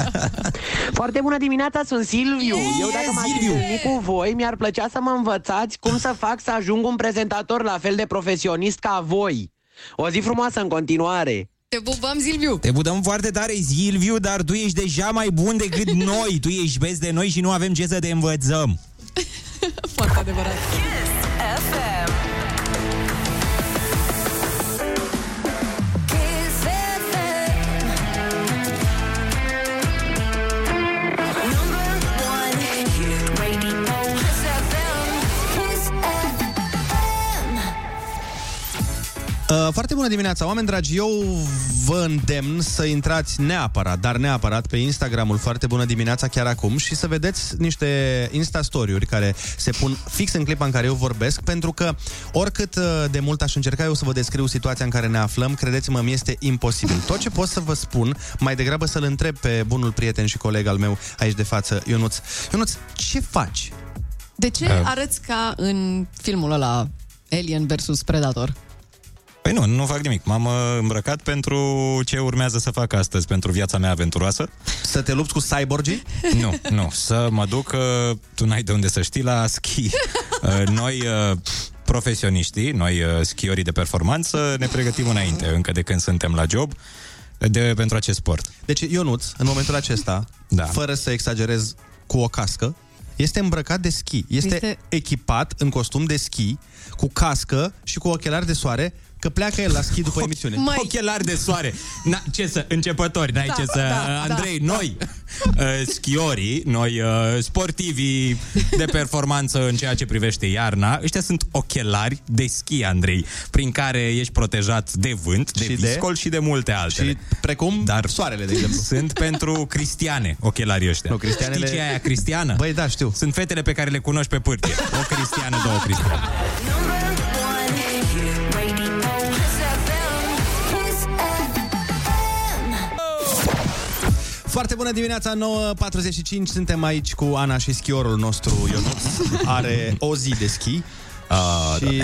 [LAUGHS] Foarte bună dimineața, sunt Silviu. Yeah, Eu dacă m-aș Silviu. întâlni cu voi, mi-ar plăcea să mă învățați cum să fac să ajung un prezentator la fel de profesionist ca voi. O zi frumoasă în continuare. Te pupăm, Silviu! Te budăm foarte tare, Silviu, dar tu ești deja mai bun decât [LAUGHS] noi. Tu ești vezi de noi și nu avem ce să te învățăm. [LAUGHS] Foarte adevărat. FM. Uh, foarte bună dimineața, oameni dragi. Eu vă îndemn să intrați neapărat, dar neapărat pe Instagramul Foarte bună dimineața chiar acum și să vedeți niște Insta-story-uri care se pun fix în clipa în care eu vorbesc, pentru că oricât uh, de mult aș încerca eu să vă descriu situația în care ne aflăm, credeți-mă, mi este imposibil. Tot ce pot să vă spun, mai degrabă să-l întreb pe bunul prieten și coleg al meu aici de față, Ionuț. Ionuț, ce faci? De ce Uh. arăți ca în filmul ăla Alien versus Predator? Păi nu, nu fac nimic. M-am uh, îmbrăcat pentru ce urmează să fac astăzi, pentru viața mea aventuroasă. Să te lupți cu cyborgii? Nu, nu. Să mă duc, uh, tu n-ai de unde să știi, la schi. [LAUGHS] Uh, Noi, uh, profesioniștii, noi uh, schiorii de performanță, ne pregătim înainte, încă de când suntem la job, de, pentru acest sport. Deci Ionuț, în momentul acesta, da. fără să exagerez cu o cască, este îmbrăcat de schi. Este, Este- este echipat în costum de schi, cu cască și cu ochelari de soare, că pleacă el la schi după emisiune. Măi. Ochelari de soare. Na, ce să, începători, n-ai Da, ce să... da, Andrei, da. noi, [LAUGHS] uh, schiorii, noi, uh, sportivii de performanță în ceea ce privește iarna, ăștia sunt ochelari de schi, Andrei, prin care ești protejat de vânt, de Și de- viscol și de multe altele. Și precum Dar soarele, de exemplu. Sunt pentru cristiane, ochelarii ăștia. Nu, cristianele- Știi ce e aia cristiană? Băi, da, știu. Sunt fetele pe care le cunoști pe pârtie. O cristiană, două cristiane. Foarte bună dimineața, 9.45, suntem aici cu Ana și schiorul nostru Ionuț. Are o zi de schi. Ah, și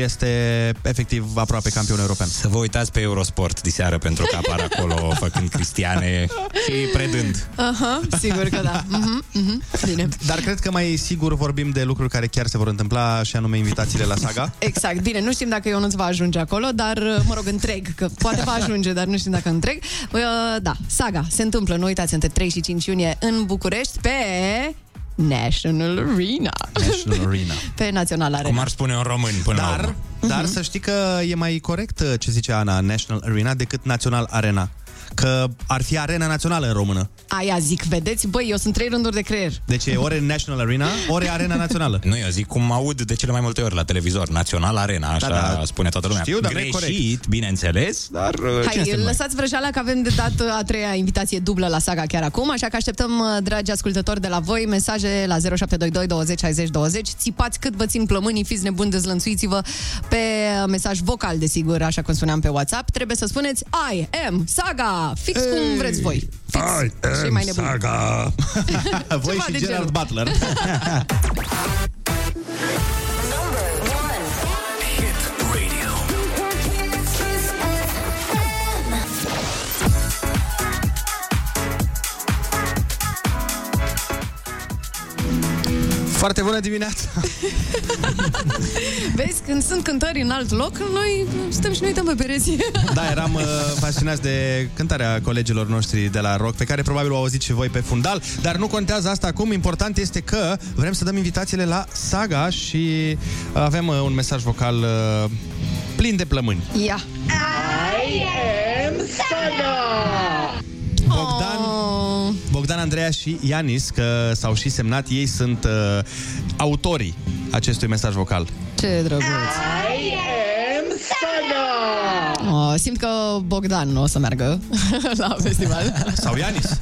este efectiv aproape campion european. Să vă uitați pe Eurosport diseară pentru că apar acolo [LAUGHS] făcând cristiane și predând. Aha, sigur că da. Mhm, mhm. Bine. Dar cred că mai sigur vorbim de lucruri care chiar se vor întâmpla și anume invitațiile la saga. Exact, bine, nu știm dacă Ionuț va ajunge acolo, dar, mă rog, întreg, că poate va ajunge, dar nu știm dacă întreg. Uh, da, saga se întâmplă, nu uitați, între 3 și 5 iunie în București pe National Arena. National Arena. [LAUGHS] Pe Național Arena. Cum ar spune un român până la Dar, urmă. dar să știi că e mai corect uh, ce zice Ana, National Arena, decât Național Arena. Că ar fi arena națională în română. Aia zic, vedeți? Băi, eu sunt trei rânduri de creier. Deci e ore National Arena, ore Arena Națională. Nu, eu zic cum aud de cele mai multe ori la televizor. Național Arena, așa Da, da. spune toată lumea. Știu, dar nu e Greșit, bineînțeles, dar... uh, cine Hai, suntem noi? lăsați vrăjeala că avem de dat uh, a treia invitație dublă la saga chiar acum, așa că așteptăm, uh, dragi ascultători, de la voi mesaje la 0722 20 60 20. Țipați cât vă țin plămânii, fiți nebuni, dezlănțuiți-vă pe uh, mesaj vocal, desigur, așa cum spuneam pe WhatsApp. Trebuie să spuneți I am saga, fix cum vreți voi. Fix. Cei mai nebuni. saga. [LAUGHS] Voi Ceva și de Gerard genul. Butler. [LAUGHS] Foarte bună dimineața! [LAUGHS] Vezi, când sunt cântări în alt loc, noi stăm și ne uităm pe pereți. [LAUGHS] Da, eram uh, fascinați de cântarea colegilor noștri de la rock, pe care probabil o auziți și voi pe fundal, dar nu contează asta acum. Important este că vrem să dăm invitațiile la saga și avem uh, un mesaj vocal uh, plin de plămâni. Ia. I am Saga! Bogdan, Bogdan, Andreea și Ianis, că s-au și semnat, ei sunt uh, autorii acestui mesaj vocal. Ce drăguț. I am Saga! Oh, simt că Bogdan o să meargă [LAUGHS] la festival. Sau Ianis.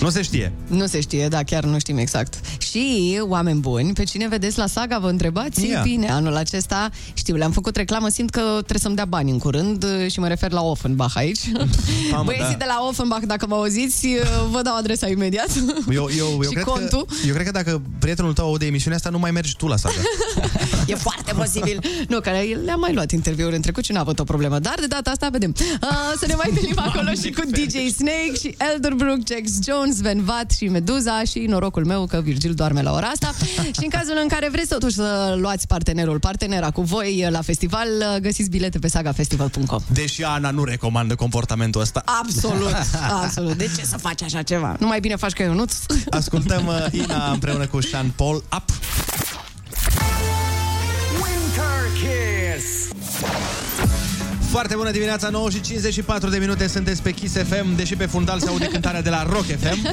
Nu se știe. Nu se știe, da, chiar nu știm exact. Și, oameni buni, pe cine vedeți la saga, vă întrebați? Ia. Bine, anul acesta, știu, le-am făcut reclamă, simt că trebuie să-mi dea bani în curând uh, și mă refer la Offenbach aici. Mamă, [LAUGHS] Băieții da. de la Offenbach, dacă mă auziți, uh, vă dau adresa imediat. Eu, eu, eu, [LAUGHS] și cred contul. că, eu cred că dacă prietenul tău aude emisiunea asta, nu mai mergi tu la saga. E foarte posibil. Nu, că le-am mai luat interviuri în trecut și n-a avut o problemă. Dar de data asta vedem. Uh, să ne mai întâlnim [LAUGHS] acolo și cu DJ Snake și Elderbrook, Jax Jones, Van Vat și Meduza și norocul meu că Virgil doarme la ora asta. [LAUGHS] și în cazul în care vreți totuși să luați partenerul, partenera cu voi la festival, găsiți bilete pe sagafestival.com. Deși Ana nu recomandă comportamentul ăsta. Absolut, [LAUGHS] absolut. De ce să faci așa ceva? Nu mai bine faci că eu nu Ascultăm uh, Ina împreună cu Sean Paul Up. Winter Kiss. Foarte bună dimineața, 9 și 54 de minute sunteți pe Kiss FM, deși pe fundal se aude cântarea de la Rock FM. [LAUGHS]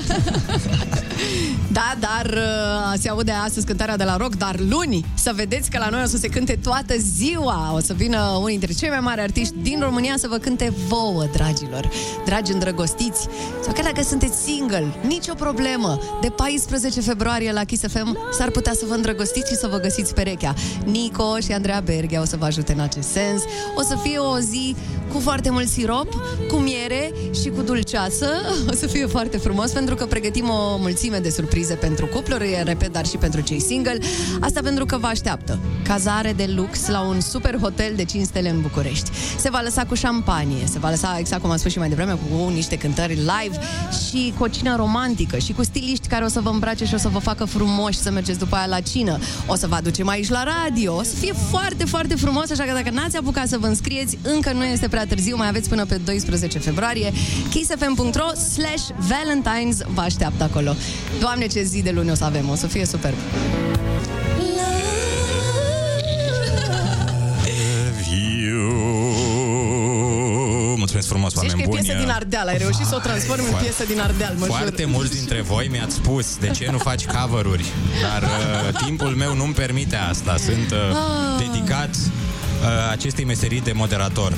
Da, dar uh, se aude astăzi cântarea de la rock, dar luni să vedeți că la noi o să se cânte toată ziua. O să vină unii dintre cei mai mari artiști din România să vă cânte vouă, dragilor. Dragi îndrăgostiți, sau chiar dacă sunteți single, nicio problemă. De 14 februarie la Kiss FM s-ar putea să vă îndrăgostiți și să vă găsiți perechea. Nico și Andreea Berghia o să vă ajute în acest sens. O să fie o zi cu foarte mult sirop, cu miere și cu dulceață. O să fie foarte frumos pentru că pregătim o mulțime de surprize pentru cupluri, repet, dar și pentru cei single. Asta pentru că vă așteaptă. Cazare de lux la un super hotel de 5 stele în București. Se va lăsa cu șampanie, se va lăsa, exact cum am spus și mai devreme, cu niște cântări live și cu o cină romantică și cu stiliști care o să vă îmbrace și o să vă facă frumoși să mergeți după aia la cină. O să vă aducem aici la radio. O să fie foarte, foarte frumos, așa că dacă n-ați apucat să vă înscrieți, încă nu este prea târziu, mai aveți până pe 12 februarie. kissfm.ro slash Valentine's vă așteaptă acolo. Doamne, ce zi de luni o să avem, o să fie superb. Mulțumesc frumos, Zici oameni că e buni. piesă din Ardeal, ai reușit să o transformi în piesă din Ardeal, mă Foarte jur. mulți dintre voi mi-ați spus de ce nu faci cover-uri, dar uh, timpul meu nu-mi permite asta. Sunt uh, Ah. dedicat uh, acestei meserii de moderator.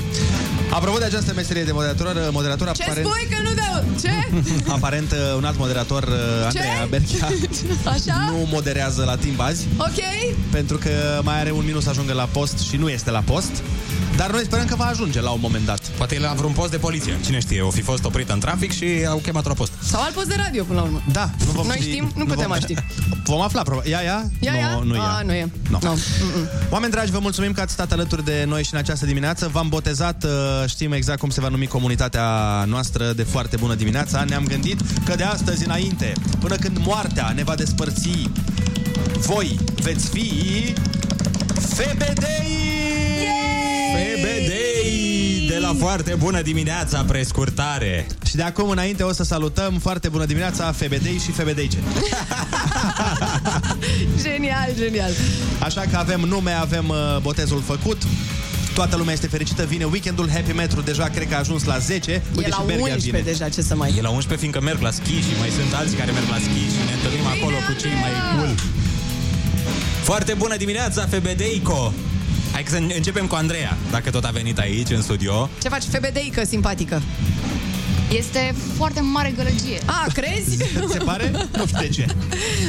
Apropo de această meserie de moderator, moderator Ce aparent, spui că nu dau? Ce? [LAUGHS] aparent uh, un alt moderator, uh, Andreea Berchia, [LAUGHS] Așa? nu moderează la timp azi, Ok. pentru că mai are un minut să ajungă la post și nu este la post. Dar noi sperăm că va ajunge la un moment dat. Poate e la vreun post de poliție. Cine știe, o fi fost oprit în trafic și au chemat la post. Sau alt post de radio, până la urmă. Da, nu vom Noi ști- știm, nu nu putem vom- mai ști. Vom afla, probabil. Ia, ia? Ia, nu, ia? nu ia. A, nu e. No. No. Oameni dragi, vă mulțumim că ați stat alături de noi și în această dimineață. V-am botezat, uh, știm exact cum se va numi comunitatea noastră de foarte bună dimineața. Ne-am gândit că de astăzi înainte, până când moartea ne va despărți, voi veți fi FBDI! FBDI de la foarte bună dimineața, prescurtare. Și de acum înainte o să salutăm foarte bună dimineața FBDI și FBDIce. [LAUGHS] Genial, genial. Așa că avem nume, avem uh, botezul făcut. Toată lumea este fericită, vine weekendul Happy Metro, deja cred că a ajuns la 10. E Uite la și Berghia 11 vine. deja, ce să mai... E la 11 fiindcă merg la schi și mai sunt alții care merg la schi și ne întâlnim acolo cu cei mai cool. Foarte bună dimineața, FBDIco! Hai să începem cu Andreea, dacă tot a venit aici în studio. Ce faci, FBDI-că simpatică? Este foarte mare gălăgie. A, crezi? [LAUGHS] Se pare? Nu știu de ce.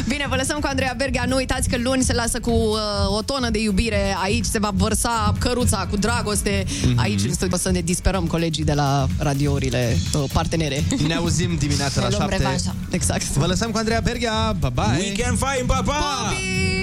Bine, vă lăsăm cu Andreea Berghea. Nu uitați că luni se lasă cu uh, o tonă de iubire. Aici se va vărsa căruța cu dragoste. Mhm. Aici în studio o să ne disperăm colegii de la radiourile uh, partenere. Ne auzim dimineața la Ne luăm 7. revanșa. Exact. Vă lăsăm cu Andreea Berghia. Bye bye. Weekend fine, pa, pa! Popi!